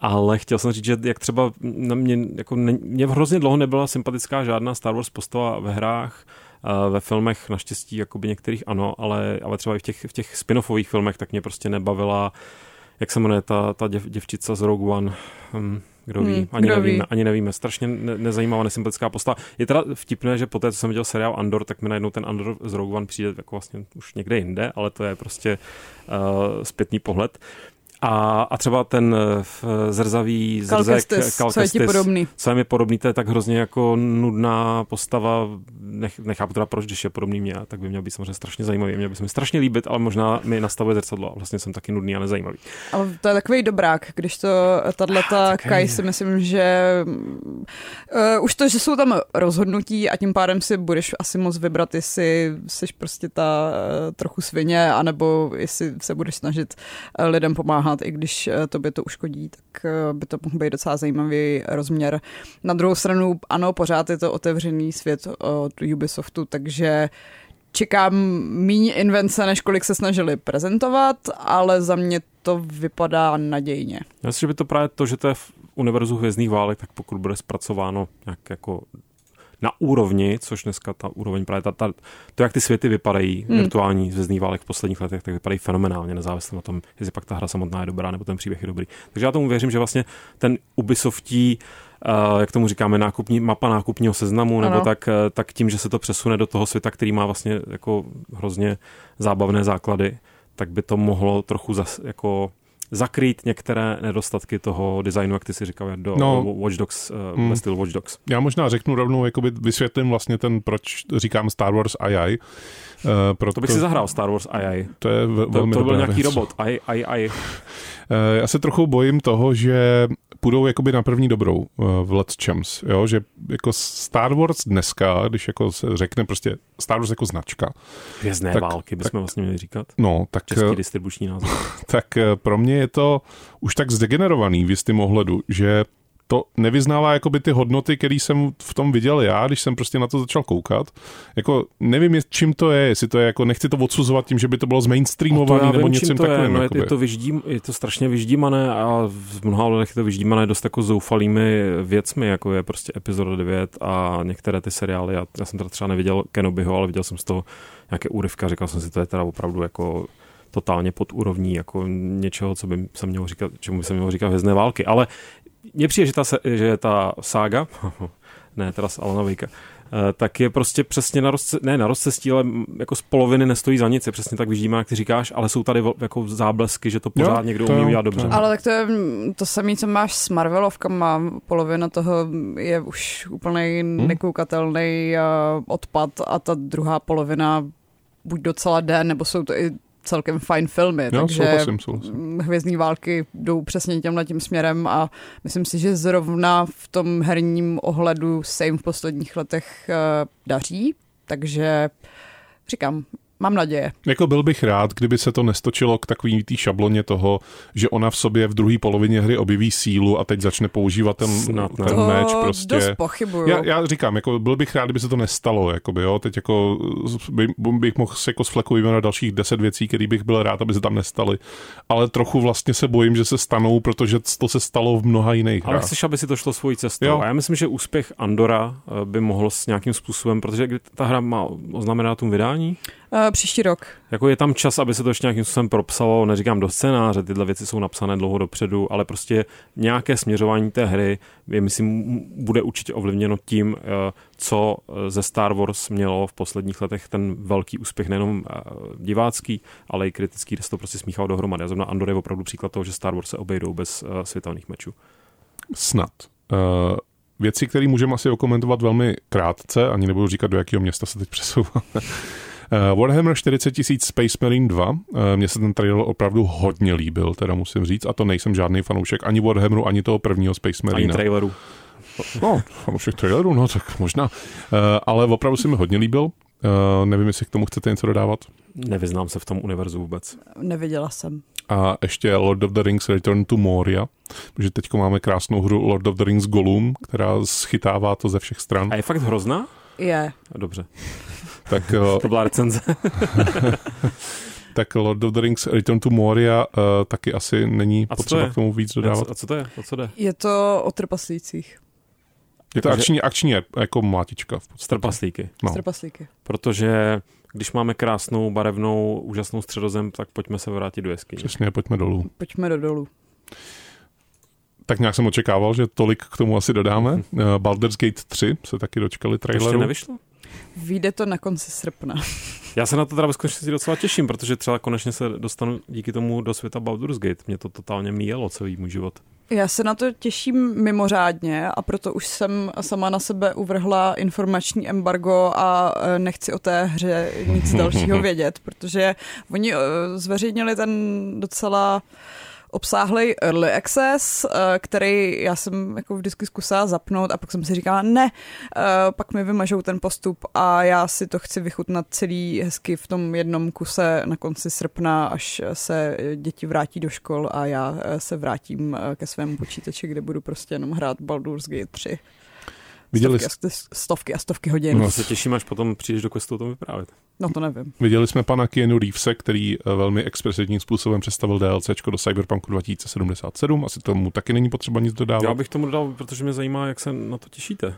Ale chtěl jsem říct, že jak třeba na mě, jako ne, mě hrozně dlouho nebyla sympatická žádná Star Wars postava ve hrách, uh, ve filmech naštěstí jakoby některých ano, ale, ale třeba i v těch, v těch spin-offových filmech tak mě prostě nebavila, jak se jmenuje ta, ta děv, děvčica z Rogue One, um, kdo ví, hmm, ani, kdo nevíme, ví. ani nevíme. Strašně ne, nezajímavá, nesympatická postava. Je teda vtipné, že po té, co jsem viděl seriál Andor, tak mi najednou ten Andor z Rogue One přijde jako vlastně už někde jinde, ale to je prostě uh, zpětný pohled. A, a třeba ten eh, zrzavý zrzek Kalkestis, co je podobný. Co je mi podobný, to je tak hrozně jako nudná postava, nech, nechápu teda proč, když je podobný mě, tak by měl být samozřejmě strašně zajímavý, měl by se mi strašně líbit, ale možná mi nastavuje zrcadlo a vlastně jsem taky nudný a nezajímavý. Ale to je takový dobrák, když to tato Kai si myslím, že uh, už to, že jsou tam rozhodnutí a tím pádem si budeš asi moc vybrat, jestli jsi prostě ta uh, trochu svině, anebo jestli se budeš snažit uh, lidem pomáhat pomáhat, i když eh, to by to uškodí, tak eh, by to mohl být docela zajímavý rozměr. Na druhou stranu, ano, pořád je to otevřený svět od Ubisoftu, takže čekám méně invence, než kolik se snažili prezentovat, ale za mě to vypadá nadějně. Já myslím, že by to právě to, že to je v univerzu hvězdných válek, tak pokud bude zpracováno nějak jako na úrovni, což dneska ta úroveň právě ta, ta, to, jak ty světy vypadají, hmm. virtuální zvězdný válek v posledních letech, tak vypadají fenomenálně, nezávisle na tom, jestli pak ta hra samotná je dobrá, nebo ten příběh je dobrý. Takže já tomu věřím, že vlastně ten Ubisoftí Uh, jak tomu říkáme, nákupní, mapa nákupního seznamu, ano. nebo tak, uh, tak tím, že se to přesune do toho světa, který má vlastně jako hrozně zábavné základy, tak by to mohlo trochu zas, jako zakrýt některé nedostatky toho designu, jak ty si říkal, do no, Watch Dogs, uh, hmm. ve stylu Watch Dogs. Já možná řeknu rovnou, jakoby vysvětlím vlastně ten, proč říkám Star Wars AI. Uh, proto... To bych si zahrál Star Wars AI. To je ve, velmi To, to byl nějaký věc. robot. AI, AI, AI. Já se trochu bojím toho, že půjdou jakoby na první dobrou eh, v Let's Champs, jo? že jako Star Wars dneska, když jako se řekne prostě Star Wars jako značka. Hvězdné tak, války bychom tak, vlastně měli říkat. No, tak, Český eh, distribuční název. Tak eh, pro mě je to už tak zdegenerovaný v jistém ohledu, že to nevyznává jakoby ty hodnoty, které jsem v tom viděl já, když jsem prostě na to začal koukat. Jako nevím, čím to je, jestli to je jako, nechci to odsuzovat tím, že by to bylo zmainstreamované nebo něco takovým. No, je, je, to vyždím, je to strašně vyždímané a v mnoha lidech je to vyždímané dost jako zoufalými věcmi, jako je prostě epizoda 9 a některé ty seriály. Já, já jsem teda třeba neviděl Kenobiho, ale viděl jsem z toho nějaké úryvka, říkal jsem si, to je teda opravdu jako totálně pod úrovní jako něčeho, co by se mělo říkat, čemu by se mělo říkat hvězdné války. Ale mně přijde, že ta, že ta sága, ne teda z Alana Wakea, eh, tak je prostě přesně na, rozce, ne na rozcestí, ale jako z poloviny nestojí za nic, je přesně tak vyždímá, jak ty říkáš, ale jsou tady jako záblesky, že to pořád jo, někdo to umí udělat dobře. Ale tak to je to samé, co máš s Marvelovkama, polovina toho je už úplně hmm. nekoukatelný eh, odpad a ta druhá polovina buď docela den, nebo jsou to i celkem fajn filmy, jo, takže souhlasím, souhlasím. Hvězdní války jdou přesně tímhle tím směrem a myslím si, že zrovna v tom herním ohledu se jim v posledních letech uh, daří, takže říkám, Mám naděje. Jako byl bych rád, kdyby se to nestočilo k takový té šabloně toho, že ona v sobě v druhé polovině hry objeví sílu a teď začne používat ten, Snad, ten to meč. Prostě. Dost pochybuju. Já, já, říkám, jako byl bych rád, kdyby se to nestalo. Jakoby, jo. Teď jako by, bych mohl se jako z fleku vyjmenovat dalších deset věcí, které bych byl rád, aby se tam nestaly. Ale trochu vlastně se bojím, že se stanou, protože to se stalo v mnoha jiných Ale hrách. chceš, aby si to šlo svojí cestou. Jo. A já myslím, že úspěch Andora eh, by mohl s nějakým způsobem, protože ta hra má oznamená tomu vydání? Uh, příští rok. Jako je tam čas, aby se to ještě nějakým způsobem propsalo, neříkám do scénáře, tyhle věci jsou napsané dlouho dopředu, ale prostě nějaké směřování té hry je, myslím, bude určitě ovlivněno tím, eh, co eh, ze Star Wars mělo v posledních letech ten velký úspěch, nejenom divácký, ale i kritický, kde se to prostě smíchalo dohromady. A zrovna Andor je opravdu příklad toho, že Star Wars se obejdou bez světelných mečů. Snad. Uh, věci, které můžeme asi okomentovat velmi krátce, ani nebudu říkat, do jakého města se teď přesouváme. Uh, Warhammer 40 000 Space Marine 2. Uh, mně se ten trailer opravdu hodně líbil, teda musím říct, a to nejsem žádný fanoušek ani Warhammeru, ani toho prvního Space Marine. Ani traileru. No, fanoušek traileru, no tak možná. Uh, ale opravdu se mi hodně líbil. Uh, nevím, jestli k tomu chcete něco dodávat. Nevyznám se v tom univerzu vůbec. Neviděla jsem. A ještě Lord of the Rings Return to Moria, protože teď máme krásnou hru Lord of the Rings Gollum, která schytává to ze všech stran. A je fakt hrozná? Je. Dobře. Tak, to byla recenze. tak Lord of the Rings Return to Moria uh, taky asi není a potřeba k tomu víc dodávat. A co to je? O co jde? Je to o trpaslících. Je to akční, akční jako mlátička. V Strpaslíky. No. Strpaslíky. Protože když máme krásnou, barevnou, úžasnou středozem, tak pojďme se vrátit do jeskyně. Přesně, pojďme dolů. Pojďme do dolů. Tak nějak jsem očekával, že tolik k tomu asi dodáme. Uh, Baldur's Gate 3 se taky dočkali traileru. Ještě nevyšlo? Vyjde to na konci srpna. Já se na to teda ve skutečnosti docela těším, protože třeba konečně se dostanu díky tomu do světa Baldur's Gate. Mě to totálně míjelo celý můj život. Já se na to těším mimořádně a proto už jsem sama na sebe uvrhla informační embargo a e, nechci o té hře nic dalšího vědět, protože oni e, zveřejnili ten docela obsáhlý early access, eh, který já jsem jako vždycky zkusila zapnout a pak jsem si říkala ne, eh, pak mi vymažou ten postup a já si to chci vychutnat celý hezky v tom jednom kuse na konci srpna, až se děti vrátí do škol a já eh, se vrátím ke svému počítači, kde budu prostě jenom hrát Baldur's Gate 3. Viděli stovky, a, stovky a stovky hodin. No, se těším, až potom přijdeš do questu o tom vyprávět. No to nevím. Viděli jsme pana Keanu Reevese, který eh, velmi expresivním způsobem představil DLC do Cyberpunku 2077. Asi tomu taky není potřeba nic dodávat. Já bych tomu dodal, protože mě zajímá, jak se na to těšíte.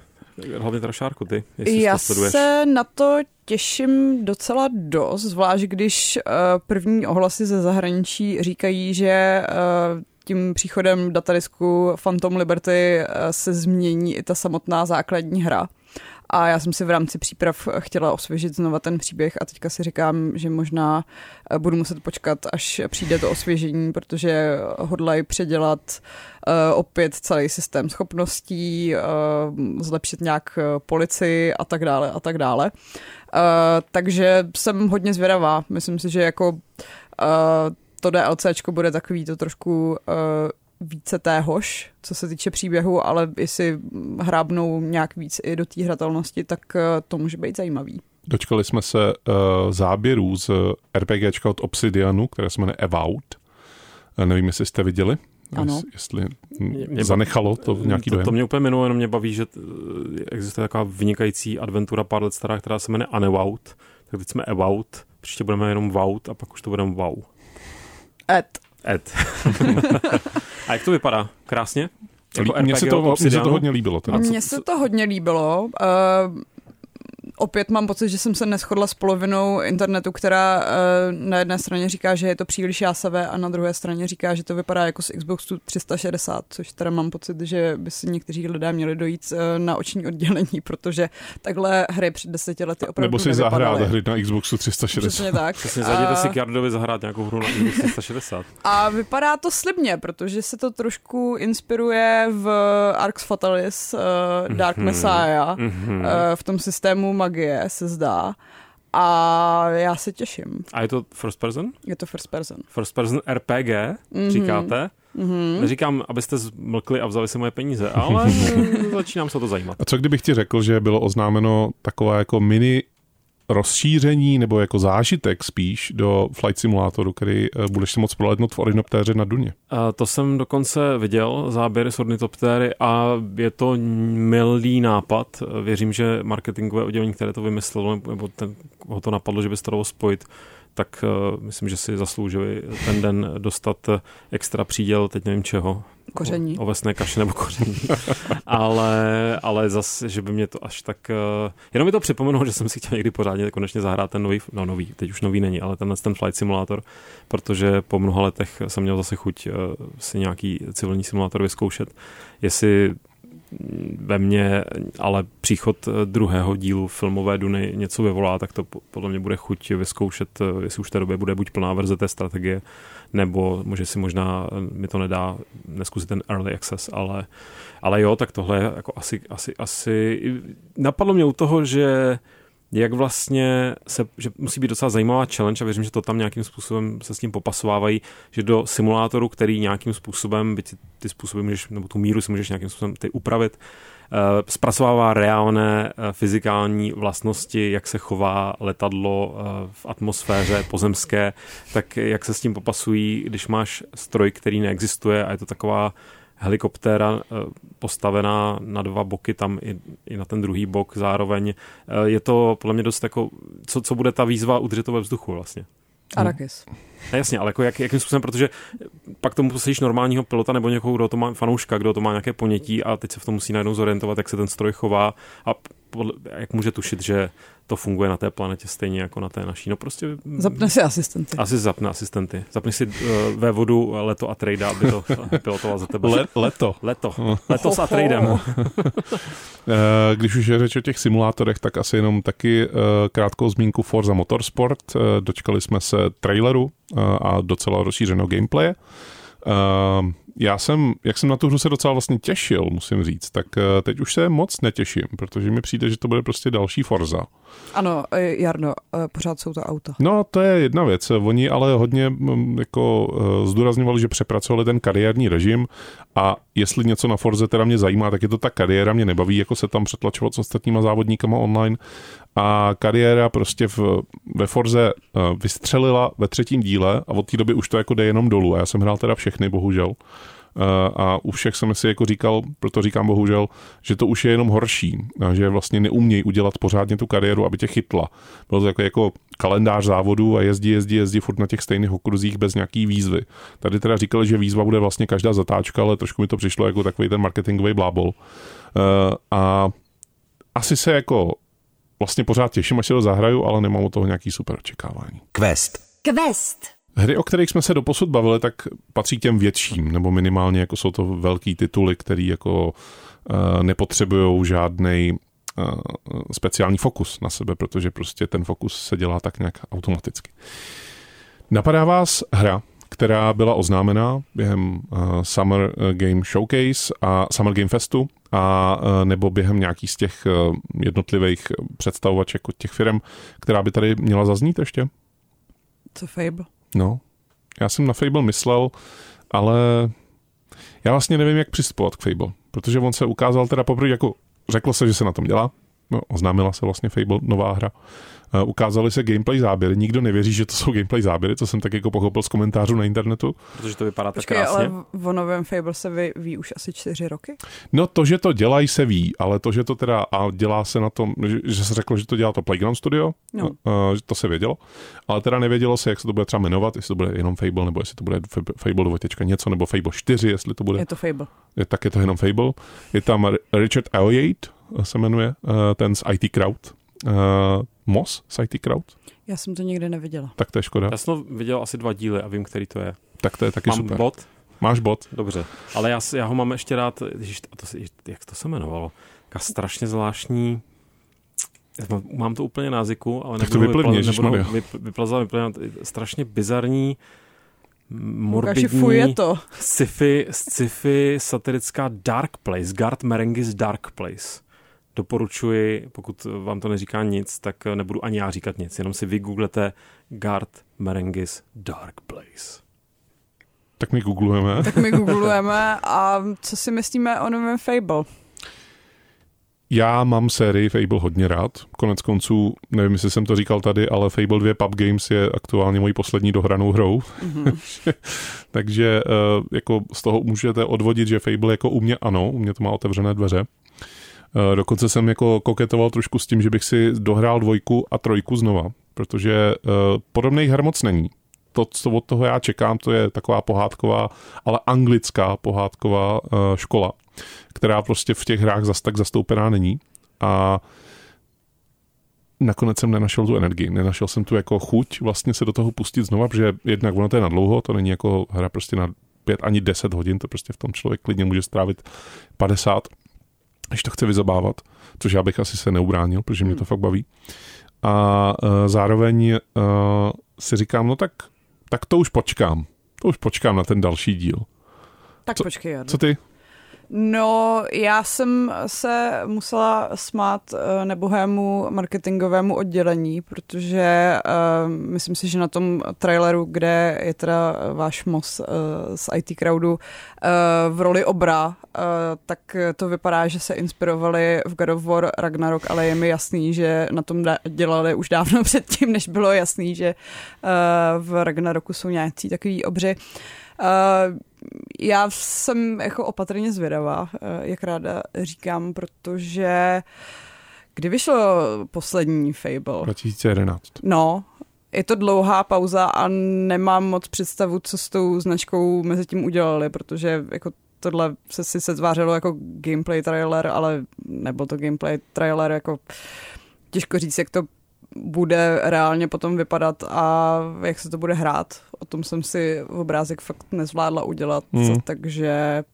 Hlavně teda Šárku, ty. Já se na to těším docela dost, zvlášť když uh, první ohlasy ze zahraničí říkají, že uh, tím příchodem datadisku Phantom Liberty eh, se změní i ta samotná základní hra. A já jsem si v rámci příprav chtěla osvěžit znova ten příběh a teďka si říkám, že možná eh, budu muset počkat, až přijde to osvěžení, protože hodlají předělat uh, opět celý systém schopností, zlepšit nějak policii a tak dále a tak dále. Takže jsem hodně zvědavá. Myslím si, že jako to DLCčko bude takový to trošku uh, více téhož, co se týče příběhu, ale jestli hrábnou nějak víc i do té hratelnosti, tak uh, to může být zajímavý. Dočkali jsme se uh, záběrů z RPGčka od Obsidianu, které se jmenuje Evout. Uh, nevím, jestli jste viděli. Ano. Jestli mě zanechalo to nějaký to, dojem. To mě úplně minulé, jenom mě baví, že existuje taková vynikající adventura pár let stará, která se jmenuje Unevout. Tak teď jsme Evout, příště budeme jenom Vout a pak už to budeme Wow. Ed. Ed. a jak to vypadá? Krásně? Jako Mně se, to, se to hodně líbilo. Mně se to hodně líbilo. Uh, opět mám pocit, že jsem se neschodla s polovinou internetu, která uh, na jedné straně říká, že je to příliš jásavé a na druhé straně říká, že to vypadá jako z Xboxu 360, což teda mám pocit, že by si někteří lidé měli dojít uh, na oční oddělení, protože takhle hry před deseti lety opravdu Nebo si zahrát hry na Xboxu 360. Přesně tak. Přesně, zajděte si Kardovi zahrát nějakou hru na Xboxu 360. A vypadá to slibně, protože se to trošku inspiruje v Arx Fatalis uh, Dark mm-hmm. Messiah, mm-hmm. Uh, v tom systému magie, se zdá. A já se těším. A je to first person? Je to first person. First person RPG, mm-hmm. říkáte? Mm-hmm. Neříkám, abyste zmlkli a vzali si moje peníze, ale začínám se to zajímat. A co kdybych ti řekl, že bylo oznámeno takové jako mini rozšíření nebo jako zážitek spíš do Flight Simulatoru, který eh, budeš si moc proletnout v Ornitoptéře na Duně. A to jsem dokonce viděl, záběry z Ornitoptéry a je to milý nápad. Věřím, že marketingové oddělení, které to vymyslelo, nebo ten, ho to napadlo, že by se to spojit, tak myslím, že si zasloužili ten den dostat extra příděl, teď nevím čeho, Koření. Ovesné kaše nebo koření. ale, ale zase, že by mě to až tak... Uh, jenom mi to připomenulo, že jsem si chtěl někdy pořádně konečně zahrát ten nový, no nový, teď už nový není, ale tenhle ten Flight Simulator, protože po mnoha letech jsem měl zase chuť uh, si nějaký civilní simulátor vyzkoušet. Jestli ve mně ale příchod druhého dílu filmové Duny něco vyvolá, tak to podle mě bude chuť vyzkoušet, jestli už v té době bude buď plná verze té strategie, nebo může si možná, mi to nedá neskusit ten early access, ale, ale jo, tak tohle je jako asi, asi, asi, napadlo mě u toho, že jak vlastně se, že musí být docela zajímavá challenge a věřím, že to tam nějakým způsobem se s tím popasovávají, že do simulátoru, který nějakým způsobem, byť ty způsoby můžeš, nebo tu míru si můžeš nějakým způsobem ty upravit, zpracovává reálné uh, fyzikální vlastnosti, jak se chová letadlo uh, v atmosféře pozemské, tak jak se s tím popasují, když máš stroj, který neexistuje a je to taková helikoptéra eh, postavená na dva boky, tam i, i na ten druhý bok zároveň. Eh, je to podle mě dost jako, co, co bude ta výzva udržet to ve vzduchu vlastně. Arakis. No, jasně, ale jako jak, jakým způsobem, protože pak tomu posadíš normálního pilota nebo někoho, kdo to má fanouška, kdo to má nějaké ponětí a teď se v tom musí najednou zorientovat, jak se ten stroj chová a podle, jak může tušit, že to funguje na té planetě stejně jako na té naší. No prostě... Zapne si asistenty. Asi zapne asistenty. Zapni si uh, ve vodu leto a trade, aby to pilotoval za tebe. Le, leto. Leto. Leto s Atreidem. Eh, když už je řeč o těch simulátorech, tak asi jenom taky uh, krátkou zmínku Forza Motorsport. Uh, dočkali jsme se traileru uh, a docela rozšířeného gameplaye. Uh, já jsem, jak jsem na tu hru se docela vlastně těšil, musím říct, tak uh, teď už se moc netěším, protože mi přijde, že to bude prostě další Forza. Ano, eh, Jarno, eh, pořád jsou to auta. No, to je jedna věc. Oni ale hodně mm, jako zdůrazňovali, že přepracovali ten kariérní režim a jestli něco na Forze teda mě zajímá, tak je to ta kariéra, mě nebaví, jako se tam přetlačovat s ostatníma závodníkama online a kariéra prostě v, ve Forze uh, vystřelila ve třetím díle a od té doby už to jako jde jenom dolů a já jsem hrál teda všechny, bohužel. Uh, a u všech jsem si jako říkal, proto říkám bohužel, že to už je jenom horší, že vlastně neumějí udělat pořádně tu kariéru, aby tě chytla. Bylo to jako, jako kalendář závodu a jezdí, jezdí, jezdí furt na těch stejných okruzích bez nějaký výzvy. Tady teda říkali, že výzva bude vlastně každá zatáčka, ale trošku mi to přišlo jako takový ten marketingový blábol. Uh, a asi se jako vlastně pořád těším, až si to zahraju, ale nemám od toho nějaký super očekávání. Quest. Quest. Hry, o kterých jsme se doposud bavili, tak patří těm větším, nebo minimálně jako jsou to velký tituly, který jako uh, nepotřebují žádný uh, speciální fokus na sebe, protože prostě ten fokus se dělá tak nějak automaticky. Napadá vás hra, která byla oznámena během uh, Summer Game Showcase a Summer Game Festu a uh, nebo během nějaký z těch uh, jednotlivých představovaček od těch firm, která by tady měla zaznít ještě? Co Fable? No, já jsem na Fable myslel, ale já vlastně nevím, jak přistupovat k Fable, protože on se ukázal teda poprvé jako řeklo se, že se na tom dělá, oznámila se vlastně Fable, nová hra. Uh, ukázaly se gameplay záběry, nikdo nevěří, že to jsou gameplay záběry, co jsem tak jako pochopil z komentářů na internetu. Protože to vypadá tak krásně. ale o novém Fable se ví, ví už asi čtyři roky? No to, že to dělají, se ví, ale to, že to teda a dělá se na tom, že, že se řeklo, že to dělá to Playground Studio, No. uh, že to se vědělo, ale teda nevědělo se, jak se to bude třeba jmenovat, jestli to bude jenom Fable, nebo jestli to bude Fable- Fable dvojtečka něco, nebo Fable 4, jestli to bude, Je to Fable. je, tak je to jenom Fable. Je tam Richard Elliott, eh, se jmenuje, uh, ten z IT Crowd, uh, Moss z IT Crowd, Já jsem to nikdy neviděla. tak to je škoda. Já jsem to viděl asi dva díly a vím, který to je. Tak to je taky Mám super. bot? Máš bod. Dobře. Ale já, já ho mám ještě rád, ježiš, a to, se- jak to se jmenovalo? Taká strašně zvláštní já mám- to úplně na jazyku, ale Tak to nebudu vyplivni, vypla- nebudu ježišmarja. vyp- vyplazovat, vyplazovat, strašně bizarní, morbidní, to. sci-fi, sci-fi satirická Dark Place, Gart Marengis Dark Place. Doporučuji, pokud vám to neříká nic, tak nebudu ani já říkat nic, jenom si vygooglete Gart Marengis Dark Place. Tak my googlujeme. Tak my googlujeme a co si myslíme o novém Fable? Já mám sérii Fable hodně rád. Konec konců, nevím, jestli jsem to říkal tady, ale Fable 2 Pub Games je aktuálně mojí poslední dohranou hrou. Mm-hmm. Takže uh, jako z toho můžete odvodit, že Fable jako u mě ano, u mě to má otevřené dveře. Uh, dokonce jsem jako koketoval trošku s tím, že bych si dohrál dvojku a trojku znova, protože uh, podobných her moc není. To, co od toho já čekám, to je taková pohádková, ale anglická pohádková uh, škola, která prostě v těch hrách zas tak zastoupená není. A nakonec jsem nenašel tu energii, nenašel jsem tu jako chuť vlastně se do toho pustit znova, protože jednak ono to je na dlouho, to není jako hra prostě na pět ani deset hodin, to prostě v tom člověk klidně může strávit 50. když to chce vyzabávat, což já bych asi se neubránil, protože mě to fakt baví. A uh, zároveň uh, si říkám, no tak, tak to už počkám. To už počkám na ten další díl. Tak Co- počkej, Jardo. Co ty? No, já jsem se musela smát eh, nebohému marketingovému oddělení, protože uh, myslím si, že na tom traileru, kde je teda váš mos uh, z IT Crowdu uh, v roli obra, uh, tak to vypadá, že se inspirovali v God of War Ragnarok, ale je mi jasný, že na tom dělali už dávno předtím, než bylo jasný, že uh, v Ragnaroku jsou nějací takový obři. Uh, já jsem jako opatrně zvědavá, eh, jak ráda říkám, protože kdy vyšlo poslední Fable? 2011. No, je to dlouhá pauza a nemám moc představu, co s tou značkou mezi tím udělali, protože jako tohle se si se tvářilo jako gameplay trailer, ale nebyl to gameplay trailer, jako těžko říct, jak to bude reálně potom vypadat a jak se to bude hrát. O tom jsem si obrázek fakt nezvládla udělat, mm. takže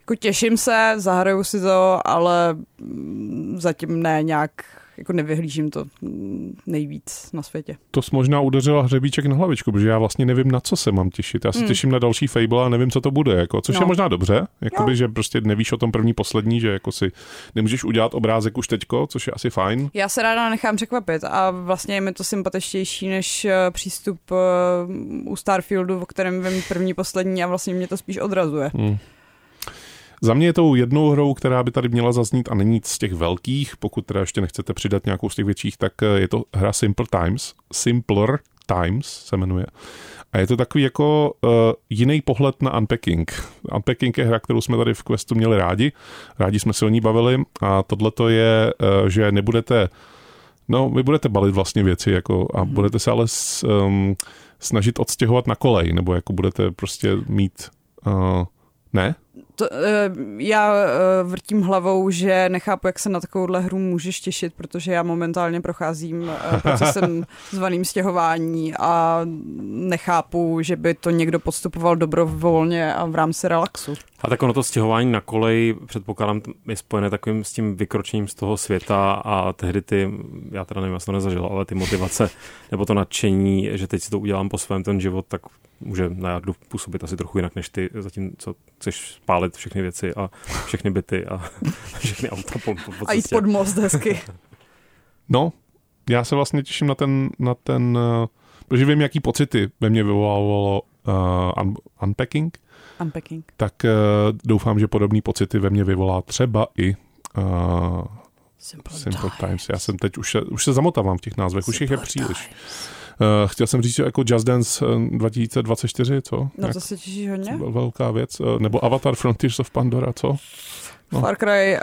jako těším se, zahraju si to, ale zatím ne nějak, jako nevyhlížím to mm, nejvíc na světě. To jsi možná udeřila hřebíček na hlavičku, protože já vlastně nevím, na co se mám těšit. Já se Hmm. těším na další Fable a nevím, co to bude, jako, což No. je možná dobře, jakoby, Jo. že prostě nevíš o tom první, poslední, že jako si nemůžeš udělat obrázek už teďko, což je asi fajn. Já se ráda nechám překvapit a vlastně je mi to sympatičtější než eh, přístup eh, u Starfieldu, o kterém vím první, poslední a vlastně mě to spíš odrazuje. Hmm. Za mě je tou jednou hrou, která by tady měla zaznít a není z těch velkých, pokud teda ještě nechcete přidat nějakou z těch větších, tak eh, je to hra Simple Times. Simpler Times se jmenuje. A je to takový jako uh, jiný pohled na Unpacking. Unpacking je hra, kterou jsme tady v Questu měli rádi. Rádi jsme se o ní bavili a tohle to je, uh, že nebudete No, vy budete balit vlastně věci jako, a budete se ale s, um, snažit odstěhovat na kolej, nebo jako budete prostě mít... Uh, ne? To, eh, já eh, vrtím hlavou, že nechápu, jak se na takovouhle hru můžeš těšit, protože já momentálně procházím eh, procesem zvaným stěhování a nechápu, že by to někdo podstupoval dobrovolně a v rámci relaxu. A tak ono to stěhování na kolej, předpokládám, je spojené takovým s tím vykročením z toho světa a tehdy ty, já teda nevím, já jsem to nezažil, ale ty motivace nebo to nadšení, že teď si to udělám po svém ten život, tak může na Jardu působit asi trochu jinak, než ty zatím, co chceš spálit všechny věci a všechny byty a všechny auta po, po, po A jít pod most hezky. No, já se vlastně těším na ten, na ten uh, protože vím, jaký pocity ve mně vyvolávalo uh, un, Unpacking, Unpacking. tak uh, doufám, že podobné pocity ve mně vyvolá třeba i uh, Simple, Simple Times. Já jsem teď už se, už se zamotávám v těch názvech, už jich je příliš. Uh, chtěl jsem říct, že jako Just Dance eh, 2024, co? No Jak to se těšíš hodně? vel- velká věc. Uh, nebo Avatar Frontiers of Pandora, co? no. Far Cry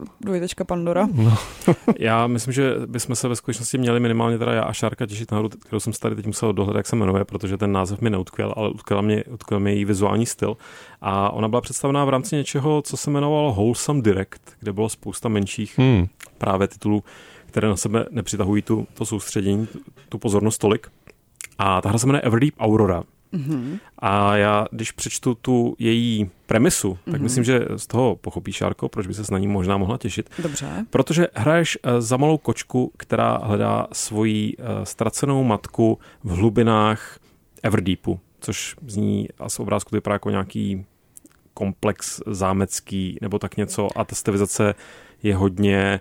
uh, dvojtečka Pandora. Já myslím, že bychom se ve skutečnosti měli minimálně teda já a Šárka těšit na hru, kterou jsem si tady teď musel dohledat, jak se jmenuje, protože ten název mi neutkvěl, ale utkvěl mě, utkvěl mě její vizuální styl. A ona byla představená v rámci něčeho, co se jmenovalo Wholesome Direct, kde bylo spousta menších Hmm. právě titulů, které na sebe nepřitahují tu, to soustředění, tu, pozornost tolik. A ta hra se jmenuje Everdeep Aurora. Mm-hmm. A já, když přečtu tu její premisu, tak Mhm. myslím, že z toho pochopí Šárko, proč by se na ní možná mohla těšit. Dobře. Protože hraješ eh, za malou kočku, která hledá svoji eh, ztracenou matku v hlubinách Everdeepu, což zní a z obrázku to vypadá jako nějaký komplex zámecký nebo tak něco a ta stylizace je hodně,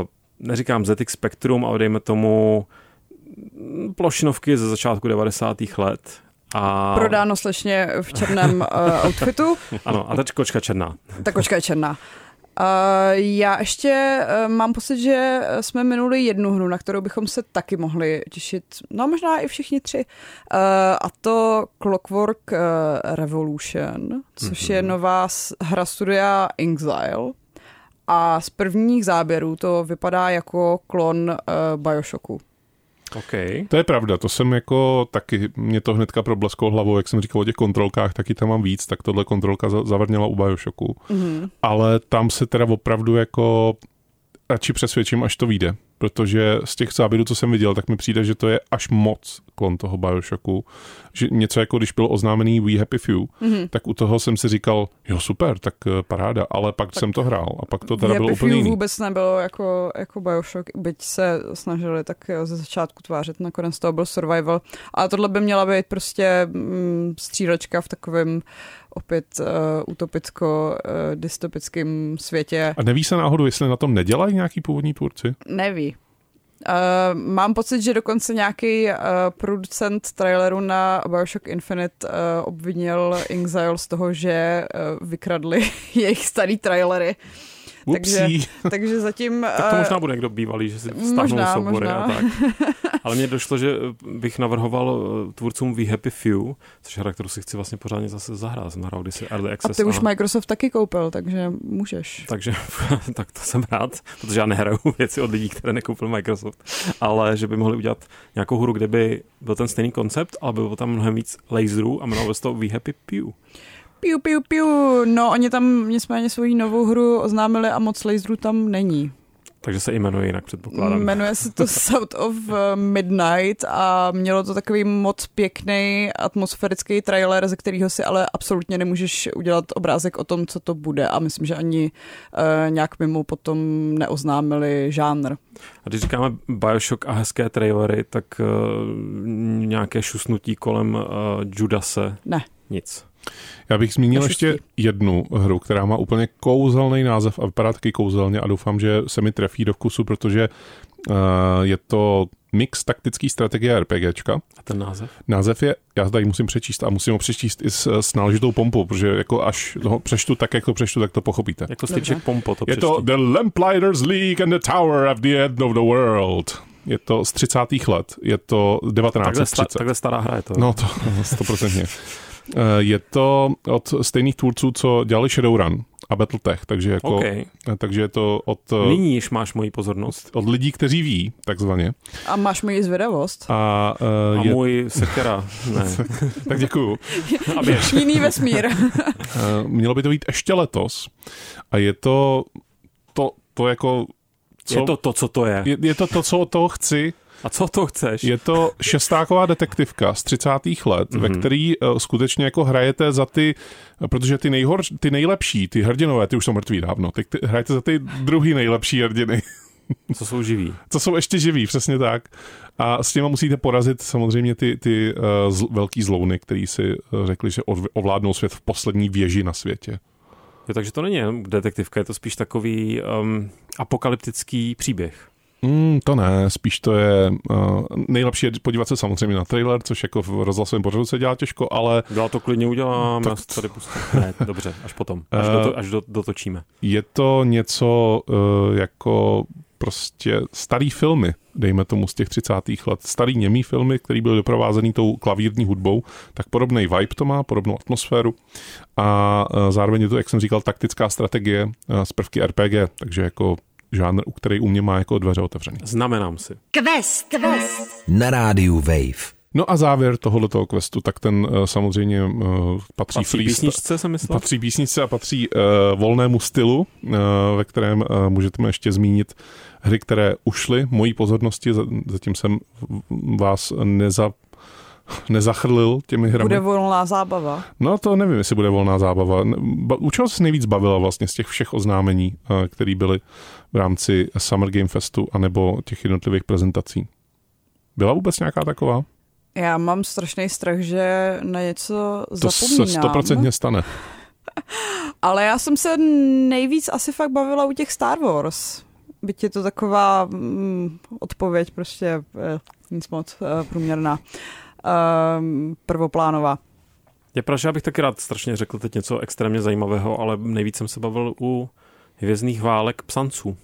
uh, neříkám ZX Spectrum, ale dejme tomu plošinovky ze začátku 90. let. A, Prodáno slečně v černém uh, outfitu. Ano, a ta kočka černá. Ta kočka je černá. Uh, já ještě uh, mám pocit, že jsme minuli jednu hru, na kterou bychom se taky mohli těšit, no možná i všichni tři, uh, a to Clockwork Revolution, což Mhm. je nová s- hra studia Exile. A z prvních záběrů to vypadá jako klon uh, Bioshocku. OK. To je pravda, to jsem jako taky, mě to hnedka problesklo hlavou, jak jsem říkal o těch kontrolkách, taky tam mám víc, tak tohle kontrolka za- zavrněla u Bioshocku. Mm-hmm. Ale tam se teda opravdu jako radši přesvědčím, až to vyjde. Protože z těch záběrů, co jsem viděl, tak mi přijde, že to je až moc klon toho Bioshocku. Že něco jako když byl oznámený We Happy Few, mm-hmm. tak u toho jsem si říkal, jo super, tak eh, paráda, ale pak tak jsem to hrál a pak to teda bylo úplně jiný. vůbec nebylo jako, jako Bioshock, byť se snažili tak ze začátku tvářit, nakonec to byl survival, ale tohle by měla být prostě mm, střílečka v takovém opět uh, utopicko-dystopickém uh, světě. A neví se náhodou, jestli na tom nedělají nějaký původní tvůrci? Neví. Uh, mám pocit, že dokonce nějaký uh, producent traileru na Bioshock Infinite uh, obvinil Inxile z toho, že uh, vykradli jejich starý trailery. Takže, takže zatím... tak to možná bude někdo bývalý, že si stáhnou soubory možná. a tak. Ale mně došlo, že bych navrhoval tvůrcům We Happy Few, což hra, kterou si chci vlastně pořádně zase zahrát. Jsem hrál kdysi Early Access. A ty už a... Microsoft taky koupil, takže můžeš. Takže tak to jsem rád, protože já nehraju věci od lidí, které nekoupil Microsoft. Ale že by mohli udělat nějakou hru, kde by byl ten stejný koncept, ale by bylo tam mnohem víc laserů a jmenovalo se to We Happy Pew. Piu, piu, piu. No, oni tam nicméně svoji novou hru oznámili a moc laserů tam není. Takže se jmenuje jinak, předpokládám. Jmenuje se to South of Midnight a mělo to takový moc pěkný atmosférický trailer, ze kterého si ale absolutně nemůžeš udělat obrázek o tom, co to bude a myslím, že ani uh, nějak mimo potom neoznámili žánr. A když říkáme Bioshock a hezké trailery, tak uh, nějaké šusnutí kolem uh, Judase? Ne. Nic. Já bych zmínil ještě jednu hru, která má úplně kouzelný název a vypadá taky kouzelně a doufám, že se mi trefí do vkusu, protože uh, je to mix taktický strategie RPGčka. A ten název? Název je, já tady musím přečíst a musím ho přečíst i s, s náležitou pompou, protože jako až to přečtu tak, jak to přečtu, tak to pochopíte. Jako styček pompo to Je to The Lamplighters League and the Tower of the End of the World. Je to z 30. let, je to 1930. Takhle, sta, takhle stará hra je to. No to, 100%. Eh, je to od stejných tvůrců, co dělali Shadowrun a Battletech, takže, jako, okay. Eh, takže je to od... Eh, Nyní již máš moji pozornost. Od lidí, kteří ví, takzvaně. A máš moji zvědavost. A, uh, a je... můj sekera, ne. tak děkuju. a Jiný vesmír. Mělo by to být ještě letos a je to to, to jako... Co, je to to, co to je. Je, je to to, co to chci a co to chceš? Je to šestáková detektivka z 30. let, mm-hmm. ve mhm. který uh, skutečně jako hrajete za ty, protože ty, nejhor, ty nejlepší, ty hrdinové, ty už jsou mrtví dávno, ty, ty hrajete za ty druhý nejlepší hrdiny. Co jsou živí. Co jsou ještě živí, přesně tak. A s těma musíte porazit samozřejmě ty, ty uh, zl, velký zlouny, který si uh, řekli, že ovládnou svět v poslední věži na světě. Jo, takže to není detektivka, je to spíš takový um, apokalyptický příběh. Mm, to ne, spíš to je uh, nejlepší je podívat se samozřejmě na trailer, což jako v rozhlasovém pořadu se dělá těžko, ale... Já to klidně udělám, tak... tady pustím. Ne, dobře, až potom, až, uh, do, až do, dotočíme. Je to něco uh, jako prostě starý filmy, dejme tomu z těch 30. let, starý němý filmy, který byl doprovázený tou klavírní hudbou, tak podobný vibe to má, podobnou atmosféru a zároveň je to, jak jsem říkal, taktická strategie z prvky RPG, takže jako žánr, u který u mě má jako dveře otevřený. Znamenám si. Quest, quest. Na rádiu Wave. No a závěr tohoto questu, tak ten uh, samozřejmě uh, patří, patří freestyle, písničce, jsem myslel? Patří písničce a patří uh, volnému stylu, uh, ve kterém uh, můžete ještě zmínit hry, které ušly mojí pozornosti, zatím jsem vás neza, nezachrlil těmi hrami. Bude volná zábava? No to nevím, jestli bude volná zábava. U čeho jsi nejvíc bavila vlastně z těch všech oznámení, které byly v rámci Summer Game Festu anebo těch jednotlivých prezentací? Byla vůbec nějaká taková? Já mám strašný strach, že na něco zapomínám. To se stoprocentně stane. Ale já jsem se nejvíc asi fakt bavila u těch Star Wars. Byť je to taková mm, odpověď prostě eh, nic moc eh, průměrná. Um, prvoplánová. Je pravda, že já bych taky rád strašně řekl teď něco extrémně zajímavého, ale nejvíc jsem se bavil u hvězdných válek psanců.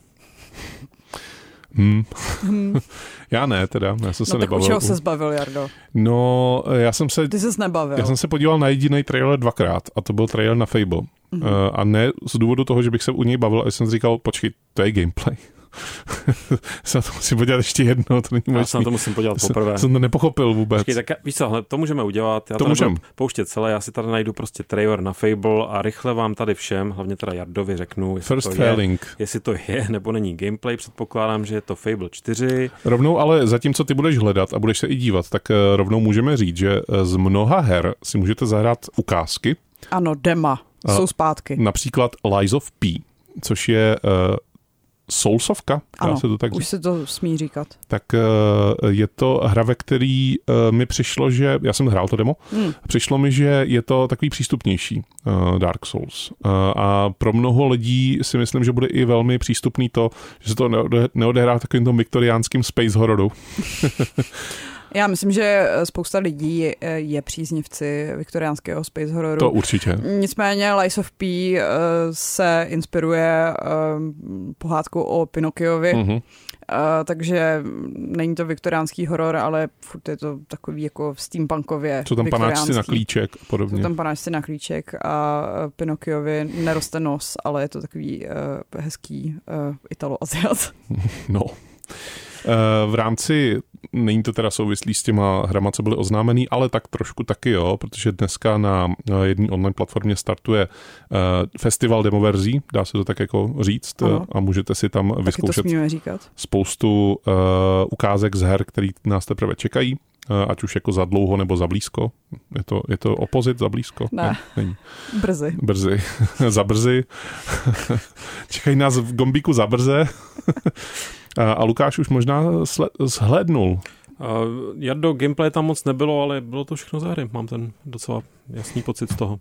Hmm. hmm. já ne, teda. Já jsem no se tak nebavil. čeho se zbavil, Jardo? No, já jsem se... Ty ses nebavil. Já jsem se podíval na jediný trailer dvakrát a to byl trailer na Fable. Mm-hmm. A ne z důvodu toho, že bych se u něj bavil, a jsem říkal, počkej, to je gameplay. se na to musím podívat ještě jedno, to není Já se na to musím podívat jsem, poprvé. Jsem to nepochopil vůbec. Počkej, tak víš co, hle, to můžeme udělat. Já To to, můžem. pouštět celé, já si tady najdu prostě trailer na Fable a rychle vám tady všem, hlavně teda Jardovi řeknu, jestli First to, je, failing. jestli to je nebo není gameplay. Předpokládám, že je to Fable 4. Rovnou ale zatímco ty budeš hledat a budeš se i dívat, tak eh, rovnou můžeme říct, že eh, z mnoha her si můžete zahrát ukázky, Ano, dema. Jsou zpátky. například Lies of P, což je uh, Soulsovka, dá Ano, se to tak říct. už se to smí říkat. tak eh, je to hra, ve který eh, mi přišlo, že, já jsem hrál to demo, Hmm. přišlo mi, že je to takový přístupnější eh, Dark Souls. A pro mnoho lidí si myslím, že bude i velmi přístupný to, že se to neode- neodehrá takovým tom viktoriánským space hororu. Já myslím, že eh, spousta lidí eh, je příznivci viktoriánského space hororu. To určitě. Nicméně Lies of P eh, se inspiruje pohádkou o Pinokiovi, Mhm. uh, takže není to viktoriánský horor, ale furt je to takový jako steampunkově Co tam panáčci na klíček a Jsou podobně. tam panáčci na klíček a Pinokiovi neroste nos, ale je to takový uh, hezký uh, italo-aziat. No. Eh, V rámci, není to teda souvislý s těma hrama, co byly oznámený, ale tak trošku taky jo, protože dneska na jedné online platformě startuje eh, festival demoverzí, dá se to tak jako říct, Ano. eh, a můžete si tam vyzkoušet spoustu ukázek z her, který nás teprve čekají, ať už jako za dlouho nebo za blízko. Je to, je to opozit za blízko? Ne. není. Brzy. Brzy. za brzy. Čekají nás v gombíku za brze. a, a Lukáš už možná zhlédnul. Uh, Jardo, gameplay tam moc nebylo, ale bylo to všechno za hry. Mám ten docela jasný pocit z toho.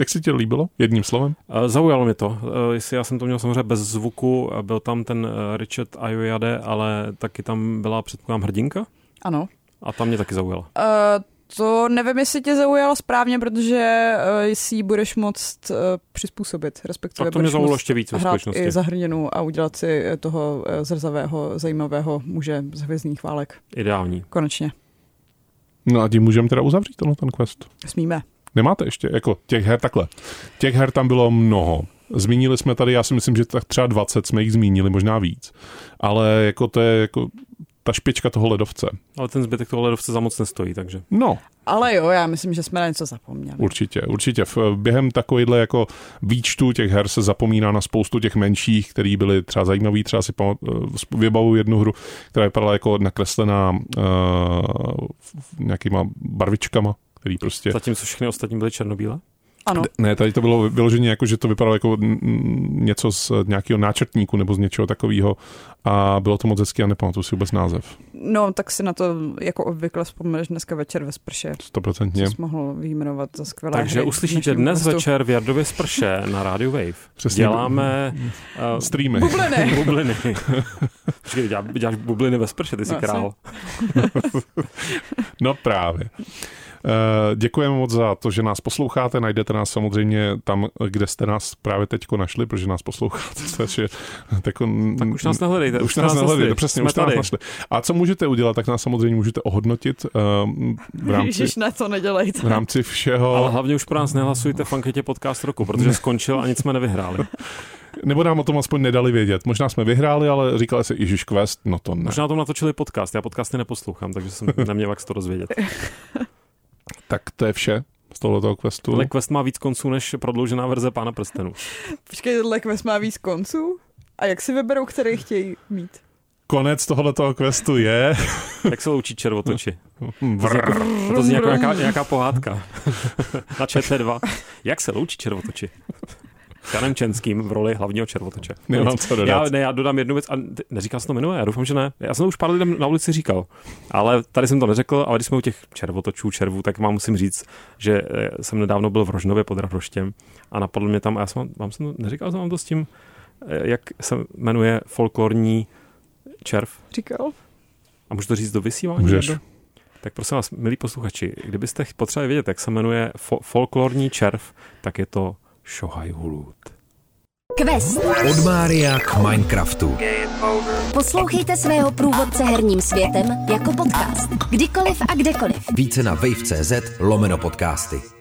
Jak se ti líbilo? Jedním slovem? Uh, zaujalo mě to. Uh, jestli já jsem to měl samozřejmě bez zvuku, byl tam ten uh, Richard Ayoade, ale taky tam byla předpokládám hrdinka Ano. a tam mě taky zaujala. Uh, to nevím, jestli tě zaujalo správně, protože uh, si ji budeš moct uh, přizpůsobit, respektive Tak to mě budeš zaujalo ještě víc ve hrát i za hrdinu a udělat si toho eh, zrzavého, zajímavého muže z hvězdných válek. Ideální. Konečně. No a tím můžeme teda uzavřít tenhle ten quest. Smíme. Nemáte ještě, jako těch her takhle. Těch her tam bylo mnoho. Zmínili jsme tady, já si myslím, že tak třeba 20 jsme jich zmínili, možná víc. Ale jako to je jako ta špička toho ledovce. Ale ten zbytek toho ledovce za moc nestojí, takže. No, Ale jo, já myslím, že jsme na něco zapomněli. určitě, určitě. V, během takovýhle jako výčtu těch her se zapomíná na spoustu těch menších, které byly třeba zajímavý. Třeba si pamat, vybavu jednu hru, která vypadala jako nakreslená uh, nějakýma barvičkama, který prostě... Zatímco všechny ostatní byly černobílé? Ano, Ne, tady to bylo vyloženě jako, že to vypadalo jako něco z nějakého náčrtníku nebo z něčeho takového a bylo to moc hezky a nepamatuju si vůbec název. no tak si na to jako obvykle vzpomeneš dneska večer ve sprše. Stoprocentně. Co jsi mohl vyjmenovat za skvělé Takže hry uslyšíte dnes hostu. večer v Jardově sprše na Radio Wave. Přesně. Děláme uh, Streamy. Bubliny. bubliny. Počkej, dělá, děláš bubliny ve sprše, ty jsi No, král. No právě. Eh, Děkujeme moc za to, že nás posloucháte. Najdete nás samozřejmě tam, kde jste nás právě teďko našli, protože nás posloucháte. Takže, tak, Tak už nás nehledejte. Už nás nehledejte, přesně, Jsme už nás našli. A co můžete udělat, tak nás samozřejmě můžete ohodnotit um, v rámci, Ježiš, ne, to nedělejte. v rámci všeho. Ale hlavně už pro nás nehlasujte v anketě podcast roku, protože skončil a nic jsme nevyhráli. Nebo nám o tom aspoň nedali vědět. Možná jsme vyhráli, ale říkali se Ježíš Quest, no to ne. Možná o tom natočili podcast, já podcasty neposlouchám, takže jsem neměl jak se to dozvědět. Tak to je vše z tohoto questu. Tohle quest má víc konců než prodloužená verze Pána prstenů. Počkej, tohle quest má víc konců? A jak si vyberou, který chtějí mít? Konec tohoto questu je... Jak se loučí červotoči? Vrr. To zní jako nějaká, nějaká pohádka. Na ČT2. Jak se loučí červotoči? Janem Čenským v roli hlavního červotoče. Nemám co dodat. Já, ne, já dodám jednu věc, a neříkal jsem to minule, já doufám, že ne. Já jsem to už pár lidem na ulici říkal, ale tady jsem to neřekl, ale když jsme u těch červotočů, červů, tak vám musím říct, že eh, jsem nedávno byl v Rožnově pod Ravroštěm a napadlo mě tam, a já jsem vám, jsem to, neříkal jsem vám to s tím, eh, jak se jmenuje folklorní červ. Říkal? A můžu to říct do vysílání? Můžeš. Jardo? Tak prosím vás, milí posluchači, kdybyste potřebovali vědět, jak se jmenuje fo- folklorní červ, tak je to Shohai Hulut. Quest. Od Mária k Minecraftu. Poslouchejte svého průvodce herním světem jako podcast. Kdykoliv a kdekoliv. Více na wave.cz lomeno podcasty.